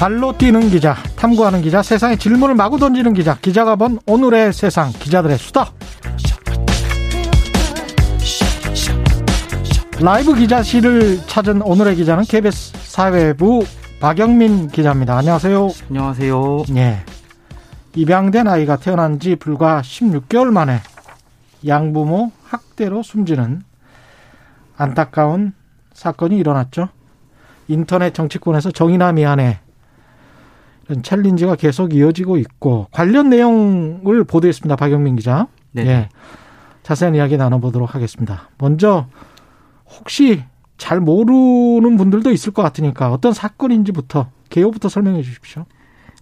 발로 뛰는 기자, 탐구하는 기자, 세상에 질문을 마구 던지는 기자, 기자가 본 오늘의 세상, 기자들의 수다. 라이브 기자실을 찾은 오늘의 기자는 KBS 사회부 박영민 기자입니다. 안녕하세요. 안녕하세요. 예. 입양된 아이가 태어난 지 불과 16개월 만에 양부모 학대로 숨지는 안타까운 사건이 일어났죠. 인터넷 정치권에서 정의나 미안해 챌린지가 계속 이어지고 있고 관련 내용을 보도했습니다. 박영민 기자. 네. 예. 자세한 이야기 나눠보도록 하겠습니다. 먼저 혹시 잘 모르는 분들도 있을 것 같으니까 어떤 사건인지부터 개요부터 설명해 주십시오.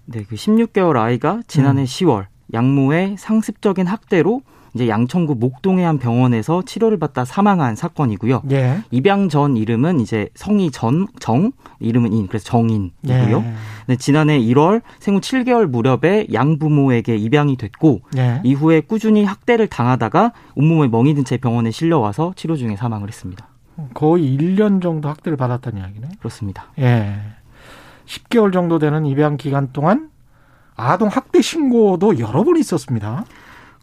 네, 그 16개월 아이가 지난해 음. 10월 양모의 상습적인 학대로 이제 양천구 목동의 한 병원에서 치료를 받다 사망한 사건이고요. 예. 입양 전 이름은 이제 성이 전, 정, 이름은 인, 그래서 정인이고요. 예. 네, 지난해 1월 생후 7개월 무렵에 양부모에게 입양이 됐고 예. 이후에 꾸준히 학대를 당하다가 온몸에 멍이 든 채 병원에 실려와서 치료 중에 사망을 했습니다. 거의 1년 정도 학대를 받았다는 이야기네. 그렇습니다. 예. 10개월 정도 되는 입양 기간 동안 아동 학대 신고도 여러 번 있었습니다.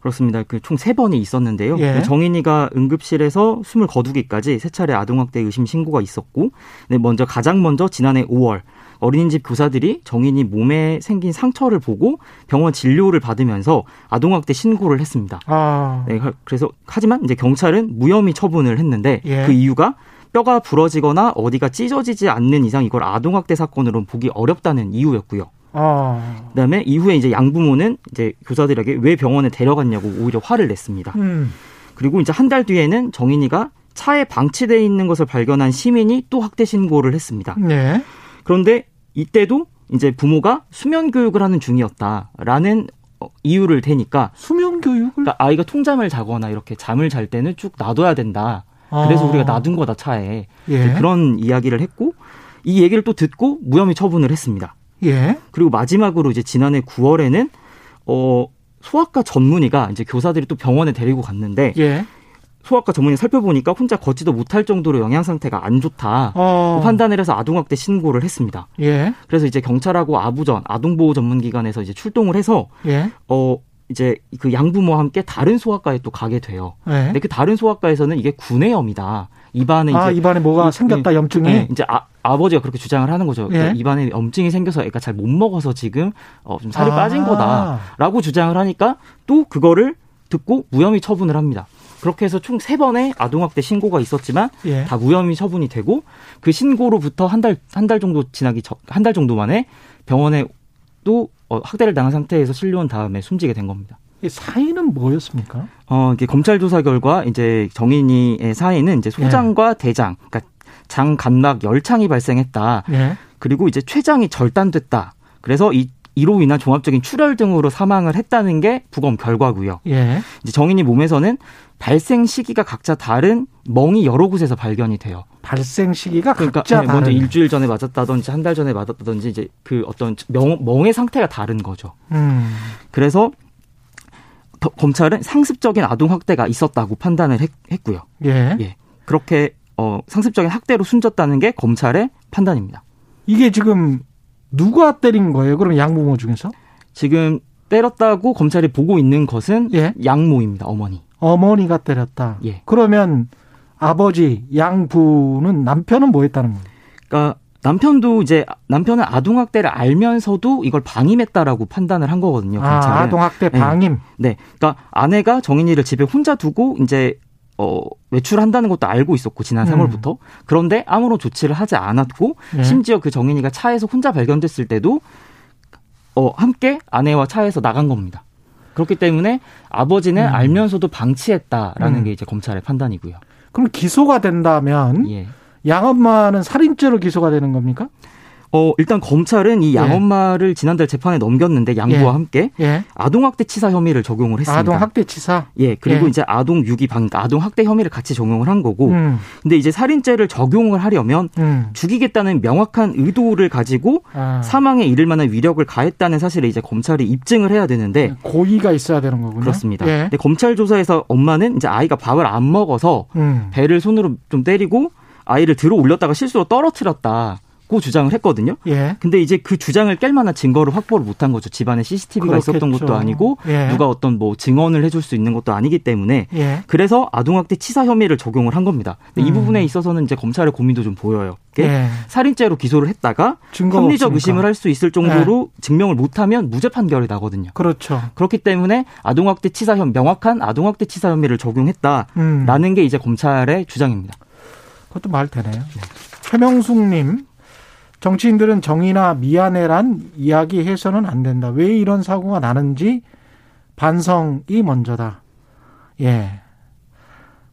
그렇습니다. 그 총 세 번이 있었는데요. 예. 그 정인이가 응급실에서 숨을 거두기까지 세 차례 아동학대 의심 신고가 있었고, 네, 먼저 가장 먼저 지난해 5월 어린이집 교사들이 정인이 몸에 생긴 상처를 보고 병원 진료를 받으면서 아동학대 신고를 했습니다. 아. 네, 그래서 하지만 이제 경찰은 무혐의 처분을 했는데 예. 그 이유가 뼈가 부러지거나 어디가 찢어지지 않는 이상 이걸 아동학대 사건으로는 보기 어렵다는 이유였고요. 아. 그다음에 이후에 이제 양부모는 이제 교사들에게 왜 병원에 데려갔냐고 오히려 화를 냈습니다. 음. 그리고 이제 한 달 뒤에는 정인이가 차에 방치돼 있는 것을 발견한 시민이 또 학대 신고를 했습니다. 네. 그런데 이때도 이제 부모가 수면 교육을 하는 중이었다라는 어, 이유를 대니까 수면 교육을 그러니까 아이가 통잠을 자거나 이렇게 잠을 잘 때는 쭉 놔둬야 된다. 그래서 아. 우리가 놔둔 거다 차에 예. 그런 이야기를 했고 이 얘기를 또 듣고 무혐의 처분을 했습니다. 예. 그리고 마지막으로 이제 지난해 9월에는 어 소아과 전문의가 이제 교사들이 또 병원에 데리고 갔는데 예. 소아과 전문의 살펴보니까 혼자 걷지도 못할 정도로 영양 상태가 안 좋다. 어. 판단을 해서 아동학대 신고를 했습니다. 예. 그래서 이제 경찰하고 아부전 아동보호 전문기관에서 이제 출동을 해서 예. 어 이제 그 양부모와 함께 다른 소아과에 또 가게 돼요. 예. 근데 그 다른 소아과에서는 이게 구내염이다. 입안에 아, 이제 입안에 뭐가 이- 생겼다, 염증이. 네, 이제 아, 아버지가 그렇게 주장을 하는 거죠. 예. 입안에 염증이 생겨서 애가 잘 못 먹어서 지금 어, 좀 살이 아. 빠진 거다라고 주장을 하니까 또 그거를 듣고 무혐의 처분을 합니다. 그렇게 해서 총 세 번의 아동학대 신고가 있었지만 예. 다 무혐의 처분이 되고 그 신고로부터 한 달 한 달 정도 지나기 한 달 정도 만에 병원에 또 어, 학대를 당한 상태에서 실려온 다음에 숨지게 된 겁니다. 이 사인은 뭐였습니까? 어, 이게 검찰 조사 결과 이제 정인이의 사인은 이제 소장과 대장, 그러니까 장 간막 열창이 발생했다. 예. 그리고 이제 췌장이 절단됐다. 그래서 이 이로 인한 종합적인 출혈 등으로 사망을 했다는 게 부검 결과고요. 예. 이제 정인이 몸에서는 발생 시기가 각자 다른 멍이 여러 곳에서 발견이 돼요. 발생 시기가 그러니까 각자 네, 먼저. 일주일 전에 맞았다든지 한 달 전에 맞았다든지 이제 그 어떤 명, 멍의 상태가 다른 거죠. 음. 그래서 더- 검찰은 상습적인 아동 학대가 있었다고 판단을 했, 했고요. 예. 예. 그렇게 어, 상습적인 학대로 숨졌다는 게 검찰의 판단입니다. 이게 지금 누가 때린 거예요? 그럼 양부모 중에서? 지금 때렸다고 검찰이 보고 있는 것은 예. 양모입니다. 어머니. 어머니가 때렸다. 예. 그러면 아버지 양부는 남편은 뭐 했다는 거예요? 그러니까 남편도 이제 남편은 아동 학대를 알면서도 이걸 방임했다라고 판단을 한 거거든요. 아. 아동학대 네. 방임. 네. 그러니까 아내가 정인이를 집에 혼자 두고 이제 어 외출한다는 것도 알고 있었고 지난 음. 3월부터 그런데 아무런 조치를 하지 않았고 예. 심지어 그 정인이가 차에서 혼자 발견됐을 때도 어 함께 아내와 차에서 나간 겁니다. 그렇기 때문에 아버지는 음. 알면서도 방치했다라는 음. 게 이제 검찰의 판단이고요. 그럼 기소가 된다면 예. 양엄마는 살인죄로 기소가 되는 겁니까? 어, 일단 검찰은 이 양엄마를 예. 지난달 재판에 넘겼는데 양부와 예. 함께 예. 아동학대 치사 혐의를 적용을 했습니다. 아동학대 치사? 예, 그리고 예. 이제 아동 유기 방, 그러니까 아동학대 혐의를 같이 적용을 한 거고, 음. 근데 이제 살인죄를 적용을 하려면 음. 죽이겠다는 명확한 의도를 가지고 아. 사망에 이를 만한 위력을 가했다는 사실을 이제 검찰이 입증을 해야 되는데 고의가 있어야 되는 거군요. 그렇습니다. 예. 근데 검찰 조사에서 엄마는 이제 아이가 밥을 안 먹어서 음. 배를 손으로 좀 때리고 아이를 들어 올렸다가 실수로 떨어뜨렸다. 고 주장을 했거든요. 예. 근데 이제 그 주장을 깰 만한 증거를 확보를 못한 거죠. 집안에 CCTV가 그렇겠죠. 있었던 것도 아니고 예. 누가 어떤 뭐 증언을 해줄 수 있는 것도 아니기 때문에 예. 그래서 아동학대 치사 혐의를 적용을 한 겁니다. 음. 이 부분에 있어서는 이제 검찰의 고민도 좀 보여요. 예. 살인죄로 기소를 했다가 합리적 의심을 할 수 있을 정도로 예. 증명을 못하면 무죄 판결이 나거든요. 그렇죠. 그렇기 때문에 아동학대 치사 혐 명확한 아동학대 치사 혐의를 적용했다라는 음. 게 이제 검찰의 주장입니다. 그것도 말 되네요. 네. 최명숙님 정치인들은 정의나 미안해란 이야기 해서는 안 된다. 왜 이런 사고가 나는지 반성이 먼저다. 예.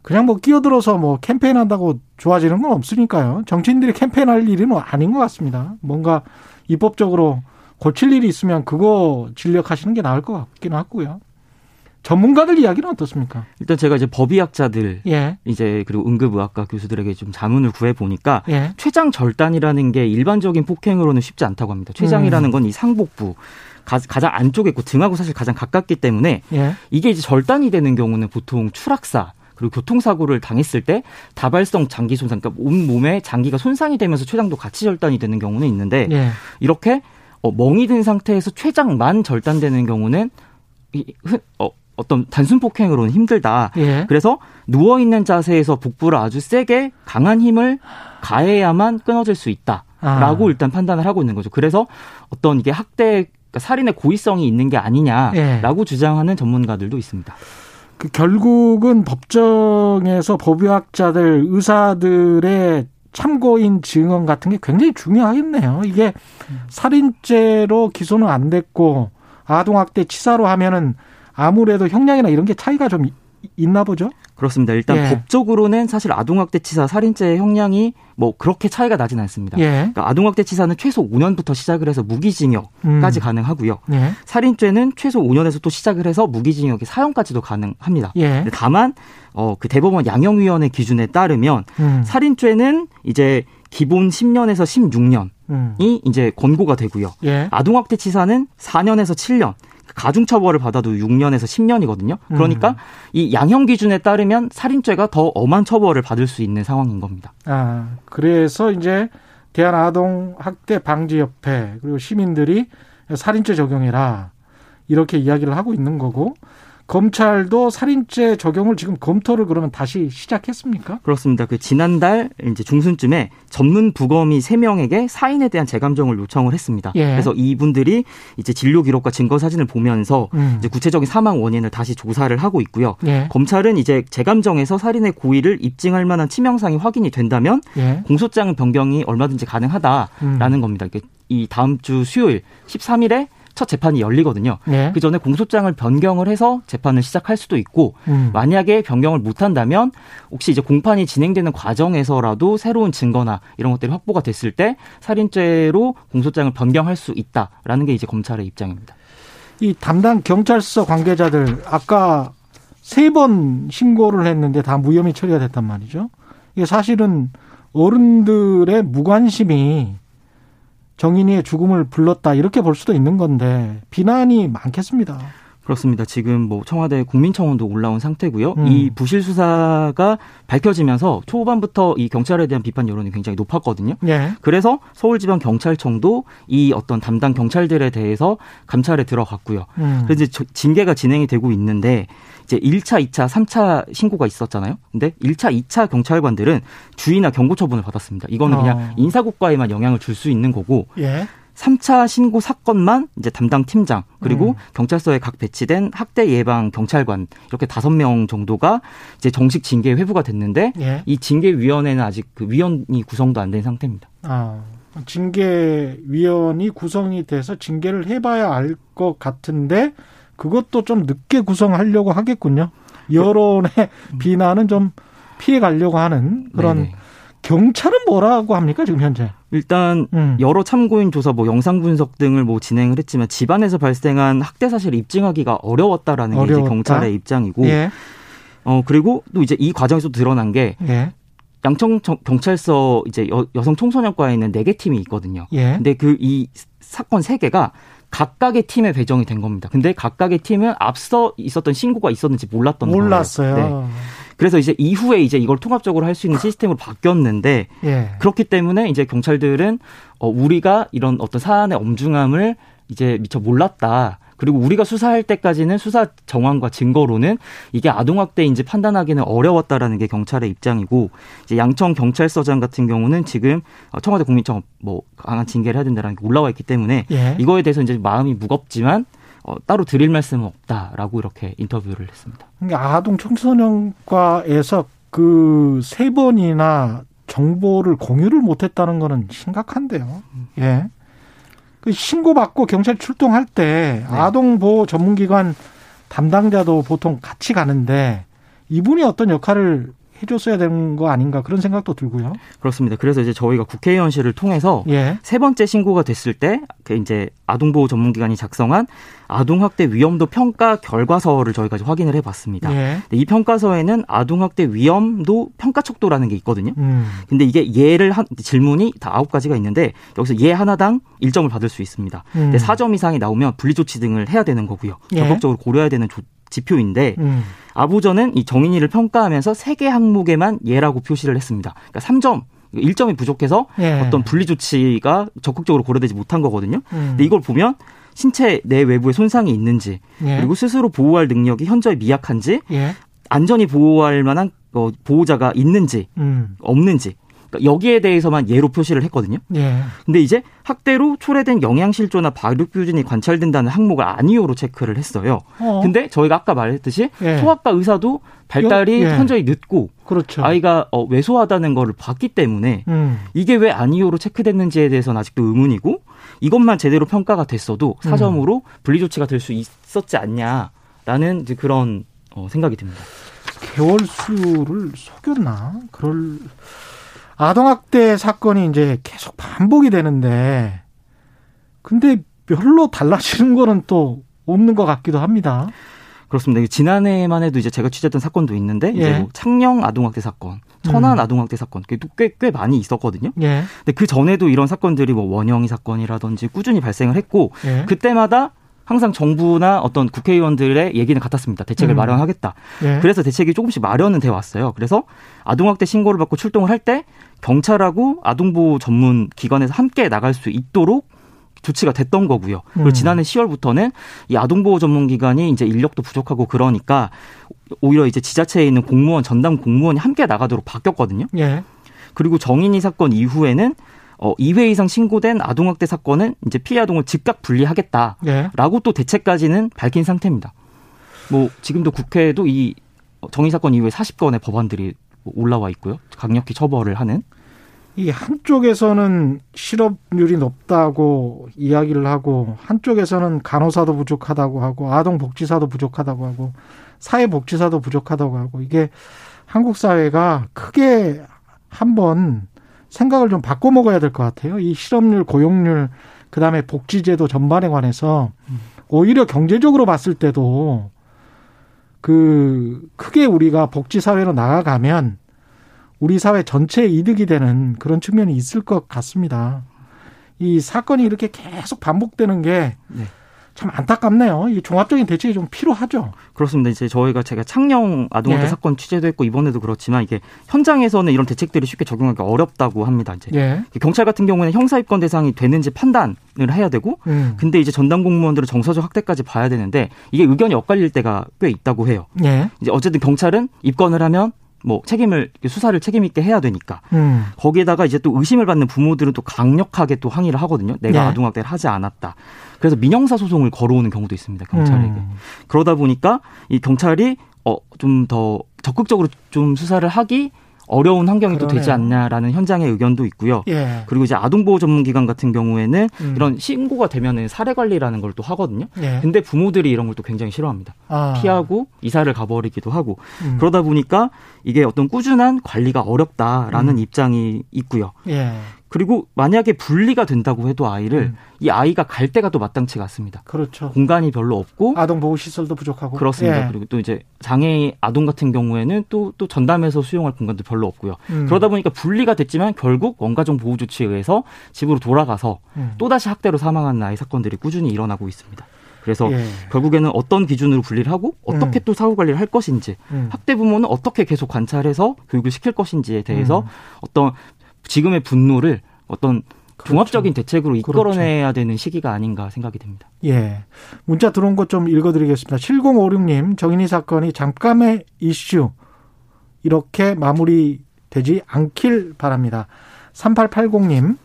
그냥 뭐 끼어들어서 뭐 캠페인 한다고 좋아지는 건 없으니까요. 정치인들이 캠페인 할 일은 아닌 것 같습니다. 뭔가 입법적으로 고칠 일이 있으면 그거 진력하시는 게 나을 것 같기는 하고요. 전문가들 이야기는 어떻습니까? 일단 제가 이제 법의학자들 예. 이제 그리고 응급의학과 교수들에게 좀 자문을 구해 보니까 예. 췌장 절단이라는 게 일반적인 폭행으로는 쉽지 않다고 합니다. 췌장이라는 음. 건이 상복부 가 장 안쪽에 있고 등하고 사실 가장 가깝기 때문에 예. 이게 이제 절단이 되는 경우는 보통 추락사 그리고 교통사고를 당했을 때 다발성 장기 손상, 그러니까 온 몸에 장기가 손상이 되면서 췌장도 같이 절단이 되는 경우는 있는데 예. 이렇게 어, 멍이 든 상태에서 췌장만 절단되는 경우는 이, 어, 어떤 단순 폭행으로는 힘들다. 예. 그래서 누워 있는 자세에서 복부를 아주 세게 강한 힘을 가해야만 끊어질 수 있다 라고 아. 일단 판단을 하고 있는 거죠. 그래서 어떤 이게 학대 그러니까 살인의 고의성이 있는 게 아니냐라고 예. 주장하는 전문가들도 있습니다. 그 결국은 법정에서 법의학자들, 의사들의 참고인 증언 같은 게 굉장히 중요하겠네요. 이게 살인죄로 기소는 안 됐고 아동학대 치사로 하면은 아무래도 형량이나 이런 게 차이가 좀 있나 보죠? 그렇습니다. 일단 예. 법적으로는 사실 아동학대치사 살인죄 형량이 뭐 그렇게 차이가 나진 않습니다. 예. 그러니까 아동학대치사는 최소 5년부터 시작을 해서 무기징역까지 음. 가능하고요. 예. 살인죄는 최소 5년에서 또 시작을 해서 무기징역의 사형까지도 가능합니다. 예. 다만 어 그 대법원 양형위원회 기준에 따르면 음. 살인죄는 이제 기본 10년에서 16년이 음. 이제 권고가 되고요. 예. 아동학대치사는 4년에서 7년. 가중처벌을 받아도 6년에서 10년이거든요. 그러니까 음. 이 양형 기준에 따르면 살인죄가 더 엄한 처벌을 받을 수 있는 상황인 겁니다. 아, 그래서 이제 대한아동학대 방지협회 그리고 시민들이 살인죄 적용해라 이렇게 이야기를 하고 있는 거고 검찰도 살인죄 적용을 지금 검토를 그러면 다시 시작했습니까? 그렇습니다. 그 지난달 이제 중순쯤에 전문 부검이 3명에게 사인에 대한 재감정을 요청을 했습니다. 예. 그래서 이분들이 이제 진료 기록과 증거 사진을 보면서 음. 이제 구체적인 사망 원인을 다시 조사를 하고 있고요. 예. 검찰은 이제 재감정에서 살인의 고의를 입증할 만한 치명상이 확인이 된다면 예. 공소장 변경이 얼마든지 가능하다라는 음. 겁니다. 이 다음 주 수요일 13일에 첫 재판이 열리거든요. 네. 그 전에 공소장을 변경을 해서 재판을 시작할 수도 있고 음. 만약에 변경을 못 한다면 혹시 이제 공판이 진행되는 과정에서라도 새로운 증거나 이런 것들이 확보가 됐을 때 살인죄로 공소장을 변경할 수 있다라는 게 이제 검찰의 입장입니다. 이 담당 경찰서 관계자들 아까 세 번 신고를 했는데 다 무혐의 처리가 됐단 말이죠. 이게 사실은 어른들의 무관심이 정인이의 죽음을 불렀다 이렇게 볼 수도 있는 건데 비난이 많겠습니다. 그렇습니다. 지금 뭐 청와대 국민청원도 올라온 상태고요. 음. 이 부실 수사가 밝혀지면서 초반부터 이 경찰에 대한 비판 여론이 굉장히 높았거든요. 예. 그래서 서울지방경찰청도 이 어떤 담당 경찰들에 대해서 감찰에 들어갔고요. 음. 그래서 이제 징계가 진행이 되고 있는데 이제 1차, 2차, 3차 신고가 있었잖아요. 근데 1차, 2차 경찰관들은 주의나 경고 처분을 받았습니다. 이거는 그냥 어. 인사국가에만 영향을 줄 수 있는 거고 예. 3차 신고 사건만 이제 담당 팀장 그리고 음. 경찰서에 각 배치된 학대 예방 경찰관 이렇게 다섯 명 정도가 이제 정식 징계 회부가 됐는데 예. 이 징계 위원회는 아직 그 위원이 구성도 안 된 상태입니다. 아. 징계 위원이 구성이 돼서 징계를 해 봐야 알 것 같은데 그것도 좀 늦게 구성하려고 하겠군요. 여론의 음. 비난은 좀 피해 가려고 하는 그런 네네. 경찰은 뭐라고 합니까 지금 현재? 일단 음. 여러 참고인 조사, 뭐 영상 분석 등을 뭐 진행을 했지만 집안에서 발생한 학대 사실을 입증하기가 어려웠다라는 게 이제 어려웠다? 경찰의 입장이고, 예, 어 그리고 또 이제 이 과정에서 드러난 게 예, 양청 청- 경찰서 이제 여, 여성 청소년과에 있는 네 개 팀이 있거든요. 예. 근데 그 이 사건 세 개가 각각의 팀에 배정이 된 겁니다. 근데 각각의 팀은 앞서 있었던 신고가 있었는지 몰랐던 거예요. 몰랐어요. 네. 그래서 이제 이후에 이제 이걸 통합적으로 할 수 있는 시스템으로 바뀌었는데 예. 그렇기 때문에 이제 경찰들은 어 우리가 이런 어떤 사안의 엄중함을 이제 미처 몰랐다. 그리고 우리가 수사할 때까지는 수사 정황과 증거로는 이게 아동학대인지 판단하기는 어려웠다라는 게 경찰의 입장이고 이제 양청 경찰서장 같은 경우는 지금 어, 청와대 국민청 뭐 강한 징계를 해야 된다는 게 올라와 있기 때문에 예. 이거에 대해서 이제 마음이 무겁지만 어, 따로 드릴 말씀은 없다라고 이렇게 인터뷰를 했습니다. 그러니까 아동 청소년과에서 그 세 번이나 정보를 공유를 못했다는 거는 심각한데요. 예. 그 신고받고 경찰 출동할 때 네. 아동 보호 전문기관 담당자도 보통 같이 가는데 이분이 어떤 역할을 해줬어야 되는 거 아닌가 그런 생각도 들고요. 그렇습니다. 그래서 이제 저희가 국회의원실을 통해서 예. 세 번째 신고가 됐을 때, 그 이제 아동보호 전문기관이 작성한 아동학대 위험도 평가 결과서를 저희가 확인을 해봤습니다. 예. 이 평가서에는 아동학대 위험도 평가 척도라는 게 있거든요. 음. 근데 이게 예를 한 질문이 다 아홉 가지가 있는데 여기서 예 하나당 1점을 받을 수 있습니다. 음. 근데 4점 이상이 나오면 분리 조치 등을 해야 되는 거고요. 예. 적극적으로 고려해야 되는 조- 지표인데 음. 아부전은 이 정인이를 평가하면서 세 개 항목에만 예라고 표시를 했습니다. 그러니까 3점, 1점이 부족해서 예. 어떤 분리 조치가 적극적으로 고려되지 못한 거거든요. 음. 근데 이걸 보면 신체 내 외부에 손상이 있는지 예. 그리고 스스로 보호할 능력이 현저히 미약한지 예. 안전히 보호할 만한 어, 보호자가 있는지 음. 없는지 여기에 대해서만 예로 표시를 했거든요. 예. 근데 이제 학대로 초래된 영양실조나 발육부진이 관찰된다는 항목을 아니오로 체크를 했어요. 어. 근데 저희가 아까 말했듯이 예. 소아과 의사도 발달이 예. 현저히 늦고 그렇죠. 아이가 어, 왜소하다는 거를 봤기 때문에 음. 이게 왜 아니오로 체크됐는지에 대해서는 아직도 의문이고 이것만 제대로 평가가 됐어도 음. 사점으로 분리 조치가 될 수 있었지 않냐라는 이제 그런 어, 생각이 듭니다. 개월 수를 속였나? 그럴 아동학대 사건이 이제 계속 반복이 되는데 근데 별로 달라지는 거는 또 없는 것 같기도 합니다. 그렇습니다. 지난해만 해도 이제 제가 취재했던 사건도 있는데 이제 예. 뭐 창녕 아동학대 사건, 천안 음. 아동학대 사건 꽤꽤 꽤 많이 있었거든요. 예. 근데 그 전에도 이런 사건들이 뭐 원영이 사건이라든지 꾸준히 발생을 했고 예. 그때마다 항상 정부나 어떤 국회의원들의 얘기는 같았습니다. 대책을 음. 마련하겠다. 예. 그래서 대책이 조금씩 마련은 돼 왔어요. 그래서 아동학대 신고를 받고 출동을 할 때 경찰하고 아동보호 전문 기관에서 함께 나갈 수 있도록 조치가 됐던 거고요. 그리고 음. 지난해 10월부터는 이 아동보호 전문기관이 이제 인력도 부족하고 그러니까 오히려 이제 지자체에 있는 공무원 전담 공무원이 함께 나가도록 바뀌었거든요. 예. 그리고 정인이 사건 이후에는 어 2회 이상 신고된 아동학대 사건은 이제 피해 아동을 즉각 분리하겠다. 예. 라고 또 대책까지는 밝힌 상태입니다. 뭐 지금도 국회에도 이 정의 사건 이후에 40건의 법안들이 올라와 있고요. 강력히 처벌을 하는 이 한쪽에서는 실업률이 높다고 이야기를 하고 한쪽에서는 간호사도 부족하다고 하고 아동복지사도 부족하다고 하고 사회복지사도 부족하다고 하고 이게 한국 사회가 크게 한번 생각을 좀 바꿔 먹어야 될 것 같아요. 이 실업률, 고용률, 그 다음에 복지제도 전반에 관해서 오히려 경제적으로 봤을 때도 그 크게 우리가 복지 사회로 나아가면 우리 사회 전체에 이득이 되는 그런 측면이 있을 것 같습니다. 이 사건이 이렇게 계속 반복되는 게 참 네. 안타깝네요. 이 종합적인 대책이 좀 필요하죠. 그렇습니다. 이제 저희가 제가 창녕 아동학대 예. 사건 취재도 했고 이번에도 그렇지만 이게 현장에서는 이런 대책들이 쉽게 적용하기 어렵다고 합니다. 이제 예. 경찰 같은 경우에는 형사 입건 대상이 되는지 판단을 해야 되고 음. 근데 이제 전담 공무원들은 정서적 학대까지 봐야 되는데 이게 의견이 엇갈릴 때가 꽤 있다고 해요. 예. 이제 어쨌든 경찰은 입건을 하면 뭐 책임을 수사를 책임 있게 해야 되니까 음. 거기에다가 이제 또 의심을 받는 부모들은 또 강력하게 또 항의를 하거든요. 내가 네. 아동학대를 하지 않았다. 그래서 민형사 소송을 걸어오는 경우도 있습니다. 경찰에게. 음. 그러다 보니까 이 경찰이 어 좀 더 적극적으로 좀 수사를 하기 어려운 환경이 또. 되지 않냐라는 현장의 의견도 있고요. 예. 그리고 이제 아동보호 전문기관 같은 경우에는 음. 이런 신고가 되면은 사례 관리라는 걸 또 하거든요. 예. 근데 부모들이 이런 걸 또 굉장히 싫어합니다. 아. 피하고 이사를 가버리기도 하고 음. 그러다 보니까 이게 어떤 꾸준한 관리가 어렵다라는 음. 입장이 있고요. 예. 그리고 만약에 분리가 된다고 해도 아이를 음. 이 아이가 갈 데가 또 마땅치가 않습니다. 그렇죠. 공간이 별로 없고 아동 보호 시설도 부족하고 그렇습니다. 예. 그리고 또 이제 장애 아동 같은 경우에는 또또 전담해서 수용할 공간도 별로 없고요. 음. 그러다 보니까 분리가 됐지만 결국 원가정 보호 조치에 의해서 집으로 돌아가서 음. 또 다시 학대로 사망하는 아이 사건들이 꾸준히 일어나고 있습니다. 그래서 예. 결국에는 어떤 기준으로 분리를 하고 어떻게 또 사후 관리를 할 것인지 음. 학대 부모는 어떻게 계속 관찰해서 교육을 시킬 것인지에 대해서 음. 어떤 지금의 분노를 어떤 그렇죠. 종합적인 대책으로 이끌어내야 되는 시기가 아닌가 생각이 됩니다. 예. 문자 들어온 것 좀 읽어드리겠습니다. 7056님, 정인이 사건이 잠깐의 이슈, 이렇게 마무리되지 않길 바랍니다. 3880님,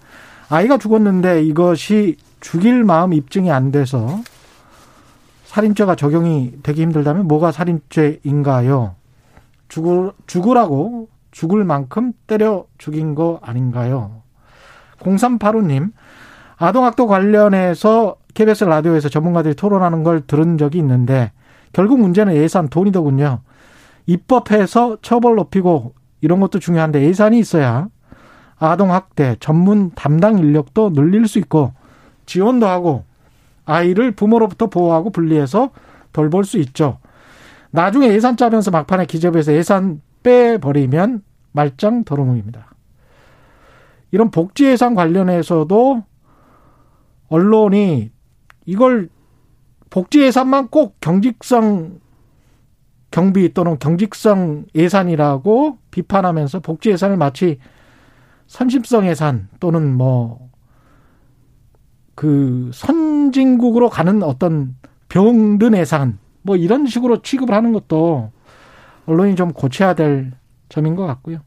아이가 죽었는데 이것이 죽일 마음 입증이 안 돼서 살인죄가 적용이 되기 힘들다면 뭐가 살인죄인가요? 죽을, 죽으라고 죽을 만큼 때려 죽인 거 아닌가요? 0385님, 아동학도 관련해서 KBS 라디오에서 전문가들이 토론하는 걸 들은 적이 있는데 결국 문제는 예산 돈이더군요. 입법해서 처벌 높이고 이런 것도 중요한데 예산이 있어야 아동학대 전문 담당 인력도 늘릴 수 있고 지원도 하고 아이를 부모로부터 보호하고 분리해서 돌볼 수 있죠. 나중에 예산 짜면서 막판에 기재부에서 예산 빼버리면 말짱 도루묵입니다. 이런 복지 예산 관련해서도 언론이 이걸 복지 예산만 꼭 경직성 경비 또는 경직성 예산이라고 비판하면서 복지 예산을 마치 선심성 예산 또는 뭐 그 선진국으로 가는 어떤 병든 예산 뭐 이런 식으로 취급을 하는 것도 언론이 좀 고쳐야 될 점인 것 같고요.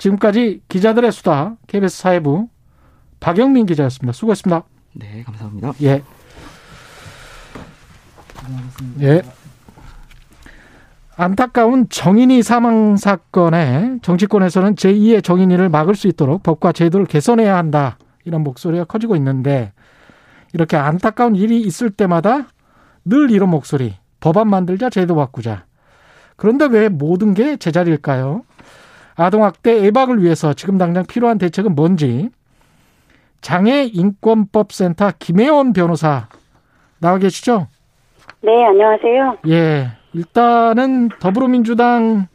지금까지 기자들의 수다 KBS 사회부 박영민 기자였습니다. 수고했습니다. 네, 감사합니다. 예. 예. 안타까운 정인이 사망 사건에 정치권에서는 제2의 정인이를 막을 수 있도록 법과 제도를 개선해야 한다. 이런 목소리가 커지고 있는데 이렇게 안타까운 일이 있을 때마다 늘 이런 목소리. 법안 만들자, 제도 바꾸자. 그런데 왜 모든 게 제자리일까요? 아동학대 예방을 위해서 지금 당장 필요한 대책은 뭔지 장애인권법센터 김혜원 변호사 나와 계시죠? 네, 안녕하세요. 예. 일단은 더불어민주당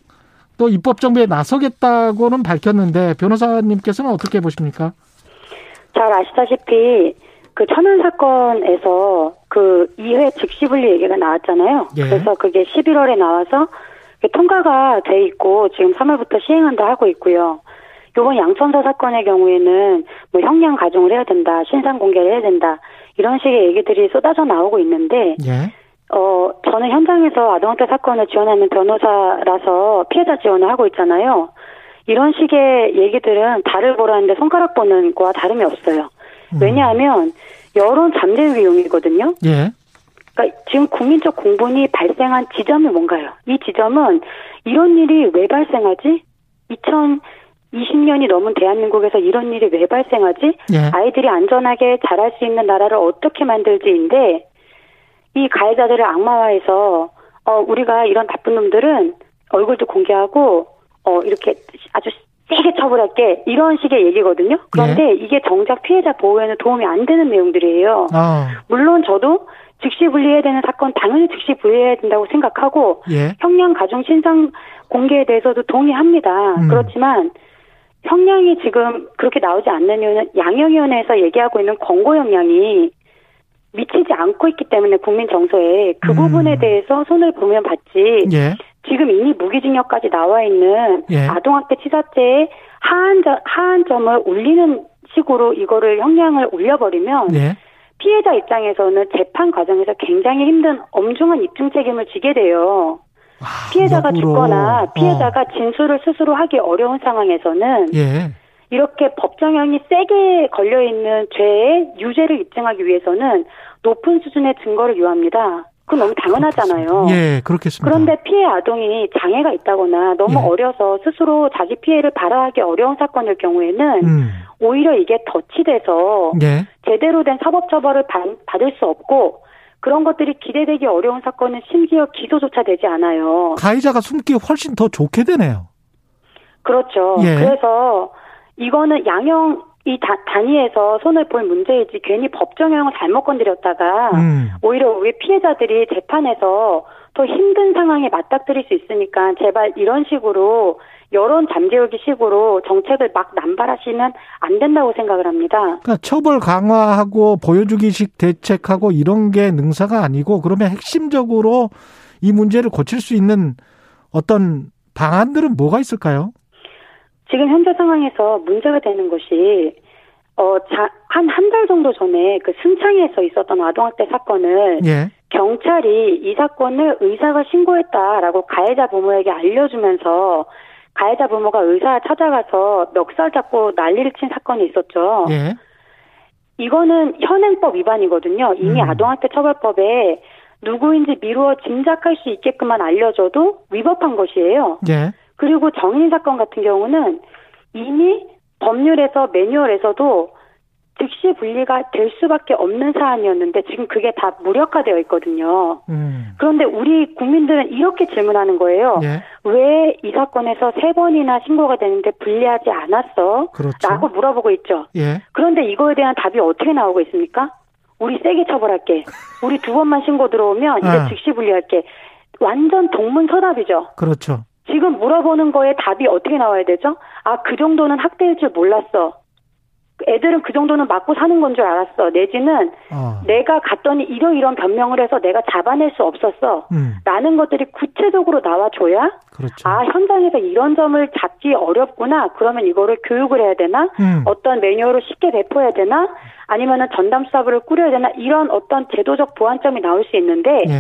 또 입법 정비에 나서겠다고는 밝혔는데 변호사님께서는 어떻게 보십니까? 잘 아시다시피 그 천안 사건에서 그 2회 즉시 분리 얘기가 나왔잖아요. 예. 그래서 그게 11월에 나와서 통과가 돼 있고 지금 3월부터 시행한다 하고 있고요. 요번 양천서 사건의 경우에는 뭐 형량 가중을 해야 된다, 신상 공개를 해야 된다 이런 식의 얘기들이 쏟아져 나오고 있는데 예. 어, 저는 현장에서 아동학대 사건을 지원하는 변호사라서 피해자 지원을 하고 있잖아요. 이런 식의 얘기들은 달을 보라는데 손가락 보는 거와 다름이 없어요. 왜냐하면 여론 잠재 위용이거든요. 예. 그러니까 지금 국민적 공분이 발생한 지점이 뭔가요? 이 지점은 이런 일이 왜 발생하지? 2020년이 넘은 대한민국에서 이런 일이 왜 발생하지? 예. 아이들이 안전하게 자랄 수 있는 나라를 어떻게 만들지인데 이 가해자들을 악마화해서 어 우리가 이런 나쁜 놈들은 얼굴도 공개하고 어 이렇게 아주 세게 처벌할게 이런 식의 얘기거든요. 그런데 이게 정작 피해자 보호에는 도움이 안 되는 내용들이에요. 아, 물론 저도 즉시 분리해야 되는 사건 당연히 즉시 분리해야 된다고 생각하고 예. 형량 가중 신상 공개에 대해서도 동의합니다. 음. 그렇지만 형량이 지금 그렇게 나오지 않는 이유는 양형위원회에서 얘기하고 있는 권고 형량이 미치지 않고 있기 때문에 국민 정서에 그 음. 부분에 대해서 손을 보면 받지 예. 지금 이미 무기징역까지 나와 있는 예. 아동학대 치사죄의 하한, 점- 하한 점을 올리는 식으로 이거를 형량을 올려버리면 예. 피해자 입장에서는 재판 과정에서 굉장히 힘든 엄중한 입증 책임을 지게 돼요. 아, 피해자가 역으로. 죽거나 어. 피해자가 진술을 스스로 하기 어려운 상황에서는 예. 이렇게 법정형이 세게 걸려 있는 죄의 유죄를 입증하기 위해서는 높은 수준의 증거를 요합니다. 그건 너무 당연하잖아요. 예, 그렇겠습니다. 그런데 피해 아동이 장애가 있다거나 너무 예. 어려서 스스로 자기 피해를 발화하기 어려운 사건일 경우에는 음, 오히려 이게 덧치돼서 예, 제대로 된 사법 처벌을 받, 받을 수 없고 그런 것들이 기대되기 어려운 사건은 심지어 기소조차 되지 않아요. 가해자가 숨기 훨씬 더 좋게 되네요. 그렇죠. 예. 그래서 이거는 양형 이 다- 단위에서 손을 볼 문제이지 괜히 법정형을 잘못 건드렸다가 음, 오히려 우리 피해자들이 재판에서 더 힘든 상황에 맞닥뜨릴 수 있으니까 제발 이런 식으로 여론 잠재우기 식으로 정책을 막 남발하시면 안 된다고 생각을 합니다. 그러니까 처벌 강화하고 보여주기식 대책하고 이런 게 능사가 아니고 그러면 핵심적으로 이 문제를 고칠 수 있는 어떤 방안들은 뭐가 있을까요? 지금 현재 상황에서 문제가 되는 것이 어, 한 한 달 정도 전에 그 승창에서 있었던 아동학대 사건을 예, 경찰이 이 사건을 의사가 신고했다라고 가해자 부모에게 알려주면서 가해자 부모가 의사 찾아가서 멱살 잡고 난리를 친 사건이 있었죠. 예, 이거는 현행법 위반이거든요. 이미 음. 아동학대 처벌법에 누구인지 미루어 짐작할 수 있게끔만 알려줘도 위법한 것이에요. 예, 그리고 정인 사건 같은 경우는 이미 법률에서 매뉴얼에서도 즉시 분리가 될 수밖에 없는 사안이었는데 지금 그게 다 무력화되어 있거든요. 음, 그런데 우리 국민들은 이렇게 질문하는 거예요. 예, 왜이 사건에서 세 번이나 신고가 되는데 분리하지 않았어? 그렇죠. 라고 물어보고 있죠. 예, 그런데 이거에 대한 답이 어떻게 나오고 있습니까? 우리 세게 처벌할게. 우리 두 번만 신고 들어오면 이제 아. 즉시 분리할게. 완전 동문서답이죠. 그렇죠. 지금 물어보는 거에 답이 어떻게 나와야 되죠? 아, 그 정도는 학대일 줄 몰랐어. 애들은 그 정도는 맞고 사는 건 줄 알았어. 내지는 어, 내가 갔더니 이러이런 변명을 해서 내가 잡아낼 수 없었어. 음, 라는 것들이 구체적으로 나와줘야 그렇죠. 아, 현장에서 이런 점을 잡기 어렵구나. 그러면 이거를 교육을 해야 되나? 음, 어떤 매뉴얼을 쉽게 배포해야 되나? 아니면은 전담 수사부를 꾸려야 되나? 이런 어떤 제도적 보완점이 나올 수 있는데 예,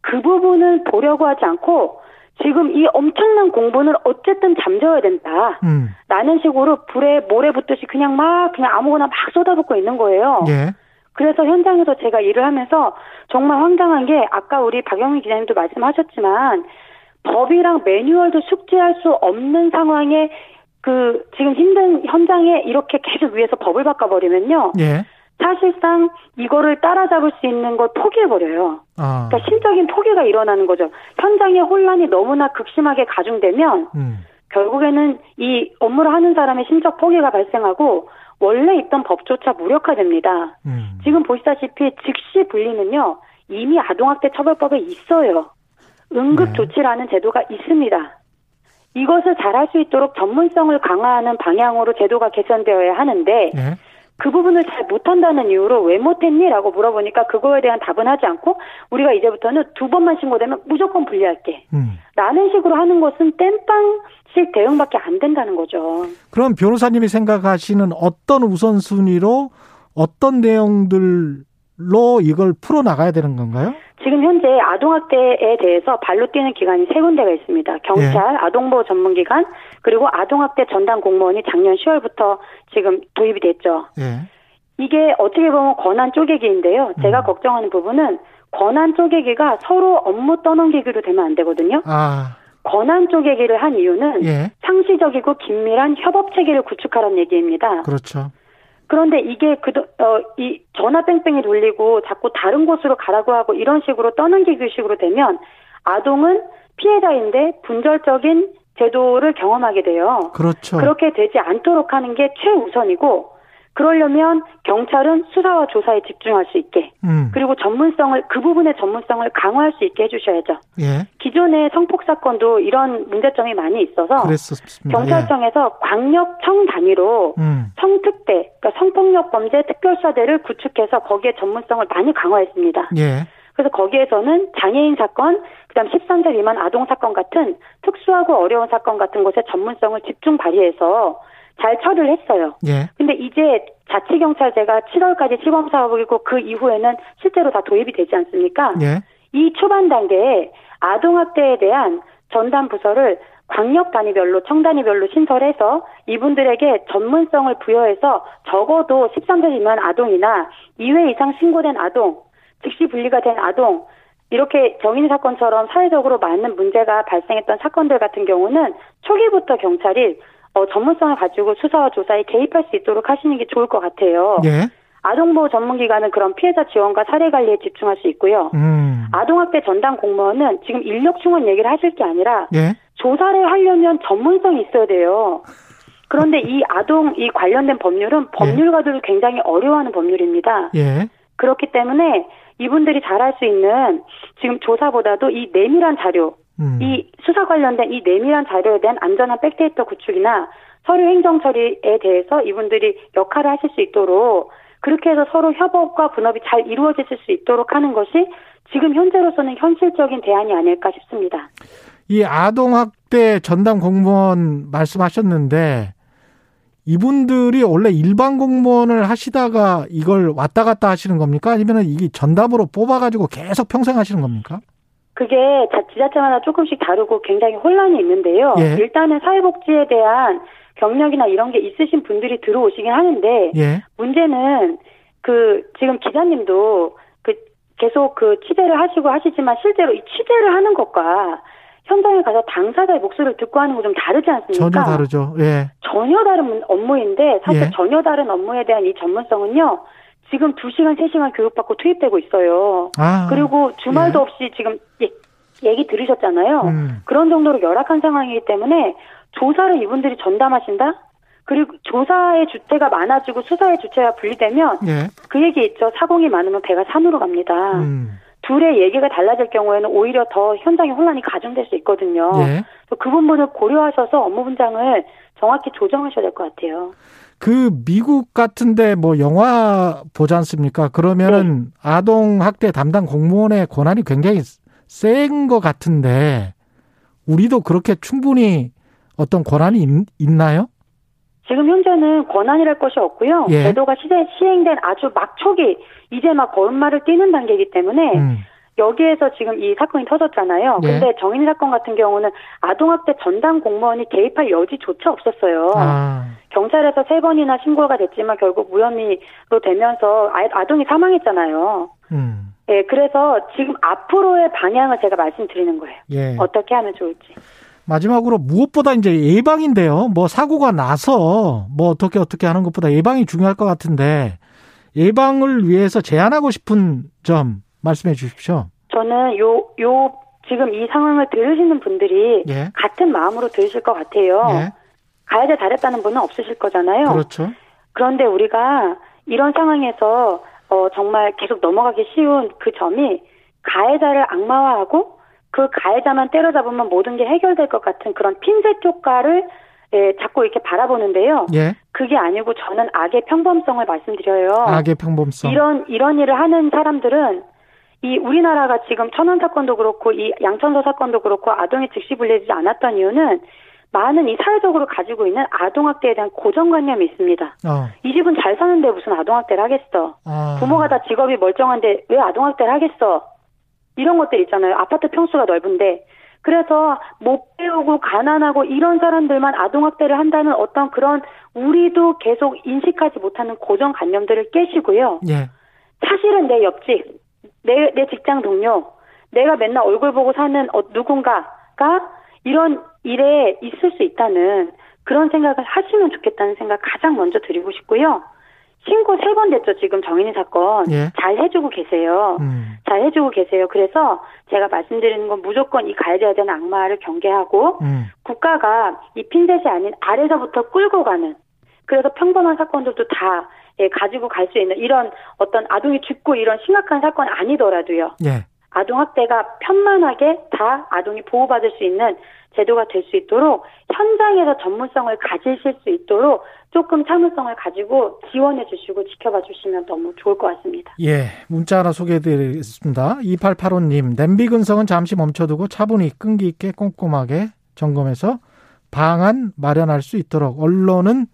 그 부분을 보려고 하지 않고 지금 이 엄청난 공부는 어쨌든 잠재워야 된다. 음, 라는 식으로 불에 모래 붙듯이 그냥 막 그냥 아무거나 막 쏟아붓고 있는 거예요. 예, 그래서 현장에서 제가 일을 하면서 정말 황당한 게 아까 우리 박영민 기자님도 말씀하셨지만 법이랑 매뉴얼도 숙지할 수 없는 상황에 그 지금 힘든 현장에 이렇게 계속 위에서 법을 바꿔버리면요. 예, 사실상 이거를 따라잡을 수 있는 걸 포기해버려요. 아, 그러니까 심적인 포기가 일어나는 거죠. 현장의 혼란이 너무나 극심하게 가중되면 음, 결국에는 이 업무를 하는 사람의 심적 포기가 발생하고 원래 있던 법조차 무력화됩니다. 음, 지금 보시다시피 즉시 분리는요 이미 아동학대 처벌법에 있어요. 응급 네. 조치라는 제도가 있습니다. 이것을 잘할 수 있도록 전문성을 강화하는 방향으로 제도가 개선되어야 하는데 예, 그 부분을 잘 못한다는 이유로 왜 못했니? 라고 물어보니까 그거에 대한 답은 하지 않고 우리가 이제부터는 두 번만 신고되면 무조건 분리할게. 음. 라는 식으로 하는 것은 땜빵식 대응밖에 안 된다는 거죠. 그럼 변호사님이 생각하시는 어떤 우선순위로 어떤 내용들로 이걸 풀어 나가야 되는 건가요? 지금 현재 아동학대에 대해서 발로 뛰는 기관이 세 군데가 있습니다. 경찰, 아동보호 전문기관, 그리고 아동학대 전담 공무원이 작년 10월부터 지금 도입이 됐죠. 예, 이게 어떻게 보면 권한 쪼개기인데요. 제가 음. 걱정하는 부분은 권한 쪼개기가 서로 업무 떠넘기기로 되면 안 되거든요. 아, 권한 쪼개기를 한 이유는 예, 상시적이고 긴밀한 협업 체계를 구축하라는 얘기입니다. 그렇죠. 그런데 이게 그, 어, 이 전화 뺑뺑이 돌리고 자꾸 다른 곳으로 가라고 하고 이런 식으로 떠넘기기 식으로 되면 아동은 피해자인데 분절적인 제도를 경험하게 돼요. 그렇죠. 그렇게 되지 않도록 하는 게 최우선이고 그러려면 경찰은 수사와 조사에 집중할 수 있게 음, 그리고 전문성을 그 부분의 전문성을 강화할 수 있게 해주셔야죠. 예, 기존의 성폭 사건도 이런 문제점이 많이 있어서 그랬었습니다. 경찰청에서 광역청 단위로 예. 음, 성특대, 그러니까 성폭력 범죄 특별수사대를 구축해서 거기에 전문성을 많이 강화했습니다. 예, 그래서 거기에서는 장애인 사건, 그다음 13세 미만 아동 사건 같은 특수하고 어려운 사건 같은 곳에 전문성을 집중 발휘해서 잘 처리를 했어요. 예, 근데 이제 자치 경찰제가 7월까지 시범 사업이고 그 이후에는 실제로 다 도입이 되지 않습니까? 예, 이 초반 단계에 아동 학대에 대한 전담 부서를 광역 단위별로 청 단위별로 신설해서 이분들에게 전문성을 부여해서 적어도 13세 미만 아동이나 2회 이상 신고된 아동, 즉시 분리가 된 아동 이렇게 정인 사건처럼 사회적으로 많은 문제가 발생했던 사건들 같은 경우는 초기부터 경찰이 어, 전문성을 가지고 수사와 조사에 개입할 수 있도록 하시는 게 좋을 것 같아요. 예. 아동보호 전문기관은 그런 피해자 지원과 사례 관리에 집중할 수 있고요. 음. 아동학대 전담 공무원은 지금 인력 충원 얘기를 하실 게 아니라 예. 조사를 하려면 전문성이 있어야 돼요. 그런데 이 아동 이 관련된 법률은 법률가들도 굉장히 어려워하는 법률입니다. 예. 그렇기 때문에 이분들이 잘할 수 있는 지금 조사보다도 이 내밀한 자료, 음. 이 수사 관련된 이 내밀한 자료에 대한 안전한 백데이터 구축이나 서류 행정 처리에 대해서 이분들이 역할을 하실 수 있도록 그렇게 해서 서로 협업과 분업이 잘 이루어질 수 있도록 하는 것이 지금 현재로서는 현실적인 대안이 아닐까 싶습니다. 이 아동학대 전담 공무원 말씀하셨는데 이분들이 원래 일반 공무원을 하시다가 이걸 왔다 갔다 하시는 겁니까? 아니면 이게 전담으로 뽑아가지고 계속 평생 하시는 겁니까? 그게 자- 지자체마다 조금씩 다르고 굉장히 혼란이 있는데요. 예. 일단은 사회복지에 대한 경력이나 이런 게 있으신 분들이 들어오시긴 하는데 예. 문제는 그 지금 기자님도 그 계속 그 취재를 하시고 하시지만 실제로 이 취재를 하는 것과 현장에 가서 당사자의 목소리를 듣고 하는 거 좀 다르지 않습니까? 전혀 다르죠. 예. 전혀 다른 업무인데 사실 예. 전혀 다른 업무에 대한 이 전문성은요. 지금 2시간, 3시간 교육받고 투입되고 있어요. 아. 그리고 주말도 예. 없이 지금 예- 얘기 들으셨잖아요. 음. 그런 정도로 열악한 상황이기 때문에 조사를 이분들이 전담하신다? 그리고 조사의 주체가 많아지고 수사의 주체가 분리되면 예. 그 얘기 있죠. 사공이 많으면 배가 산으로 갑니다. 음. 둘의 얘기가 달라질 경우에는 오히려 더 현장의 혼란이 가중될 수 있거든요. 예. 그 부분을 고려하셔서 업무 분장을 정확히 조정하셔야 될 것 같아요. 그 미국 같은데 뭐 영화 보지 않습니까? 그러면은 아동 학대 담당 공무원의 권한이 굉장히 센 것 같은데 우리도 그렇게 충분히 어떤 권한이 있, 나요 지금 현재는 권한이랄 것이 없고요. 예. 제도가 시제, 시행된 아주 막 초기, 이제 막 걸음마를 뛰는 단계이기 때문에 음. 여기에서 지금 이 사건이 터졌잖아요. 예. 근데 정인 사건 같은 경우는 아동학대 전담 공무원이 개입할 여지조차 없었어요. 아, 경찰에서 세 번이나 신고가 됐지만 결국 무혐의로 되면서 아- 아동이 사망했잖아요. 음. 예, 그래서 지금 앞으로의 방향을 제가 말씀드리는 거예요. 예. 어떻게 하면 좋을지. 마지막으로 무엇보다 이제 예방인데요. 뭐 사고가 나서 뭐 어떻게 어떻게 하는 것보다 예방이 중요할 것 같은데 예방을 위해서 제안하고 싶은 점 말씀해 주십시오. 저는 요, 요, 지금 이 상황을 들으시는 분들이 예. 같은 마음으로 들으실 것 같아요. 예. 가해자 잘했다는 분은 없으실 거잖아요. 그렇죠. 그런데 우리가 이런 상황에서 어, 정말 계속 넘어가기 쉬운 그 점이 가해자를 악마화하고 그 가해자만 때려잡으면 모든 게 해결될 것 같은 그런 핀셋 효과를 예, 자꾸 이렇게 바라보는데요. 예. 그게 아니고 저는 악의 평범성을 말씀드려요. 악의 평범성. 이런 이런 일을 하는 사람들은 이 우리나라가 지금 천안 사건도 그렇고 이 양천서 사건도 그렇고 아동이 즉시 분리되지 않았던 이유는 많은 이 사회적으로 가지고 있는 아동학대에 대한 고정관념이 있습니다. 어. 이 집은 잘 사는데 무슨 아동학대를 하겠어. 아. 부모가 다 직업이 멀쩡한데 왜 아동학대를 하겠어. 이런 것들 있잖아요. 아파트 평수가 넓은데. 그래서 못 배우고 가난하고 이런 사람들만 아동학대를 한다는 어떤 그런 우리도 계속 인식하지 못하는 고정관념들을 깨시고요. 예. 사실은 내 옆집, 내, 내 직장 동료, 내가 맨날 얼굴 보고 사는 어, 누군가가 이런 일에 있을 수 있다는 그런 생각을 하시면 좋겠다는 생각 가장 먼저 드리고 싶고요. 신고 세 번 됐죠, 지금 정인이 사건. 예. 잘 해주고 계세요. 음. 잘 해주고 계세요. 그래서 제가 말씀드리는 건 무조건 이 가해자에 대한 악마를 경계하고 음. 국가가 이 핀셋이 아닌 아래서부터 끌고 가는 그래서 평범한 사건들도 다 예, 가지고 갈 수 있는 이런 어떤 아동이 죽고 이런 심각한 사건 아니더라도요. 예. 아동 학대가 편만하게 다 아동이 보호받을 수 있는 제도가 될 수 있도록 현장에서 전문성을 가지실 수 있도록 조금 참을성을 가지고 지원해 주시고 지켜봐 주시면 너무 좋을 것 같습니다. 예, 문자 하나 소개해 드리겠습니다. 2885님, 냄비 근성은 잠시 멈춰두고 차분히 끈기 있게 꼼꼼하게 점검해서 방안 마련할 수 있도록 언론은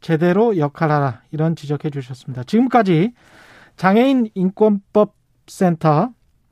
제대로 역할하라. 이런 지적해 주셨습니다. 지금까지 장애인 인권법 센터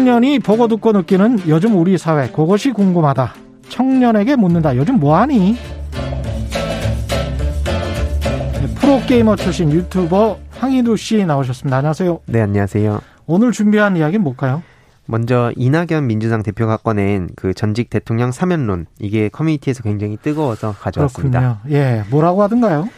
청년이 보고 듣고 느끼는 요즘 우리 사회 그것이 궁금하다. 청년에게 묻는다. 요즘 뭐하니? 네, 프로게이머 출신 유튜버 황희두 씨 나오셨습니다. 안녕하세요. 네, 안녕하세요. 오늘 준비한 이야기는 뭘까요? 먼저 이낙연 민주당 대표가 꺼낸 그 전직 대통령 사면론 이게 커뮤니티에서 굉장히 뜨거워서 가져왔습니다. 그렇군요. 예, 뭐라고 하던가요?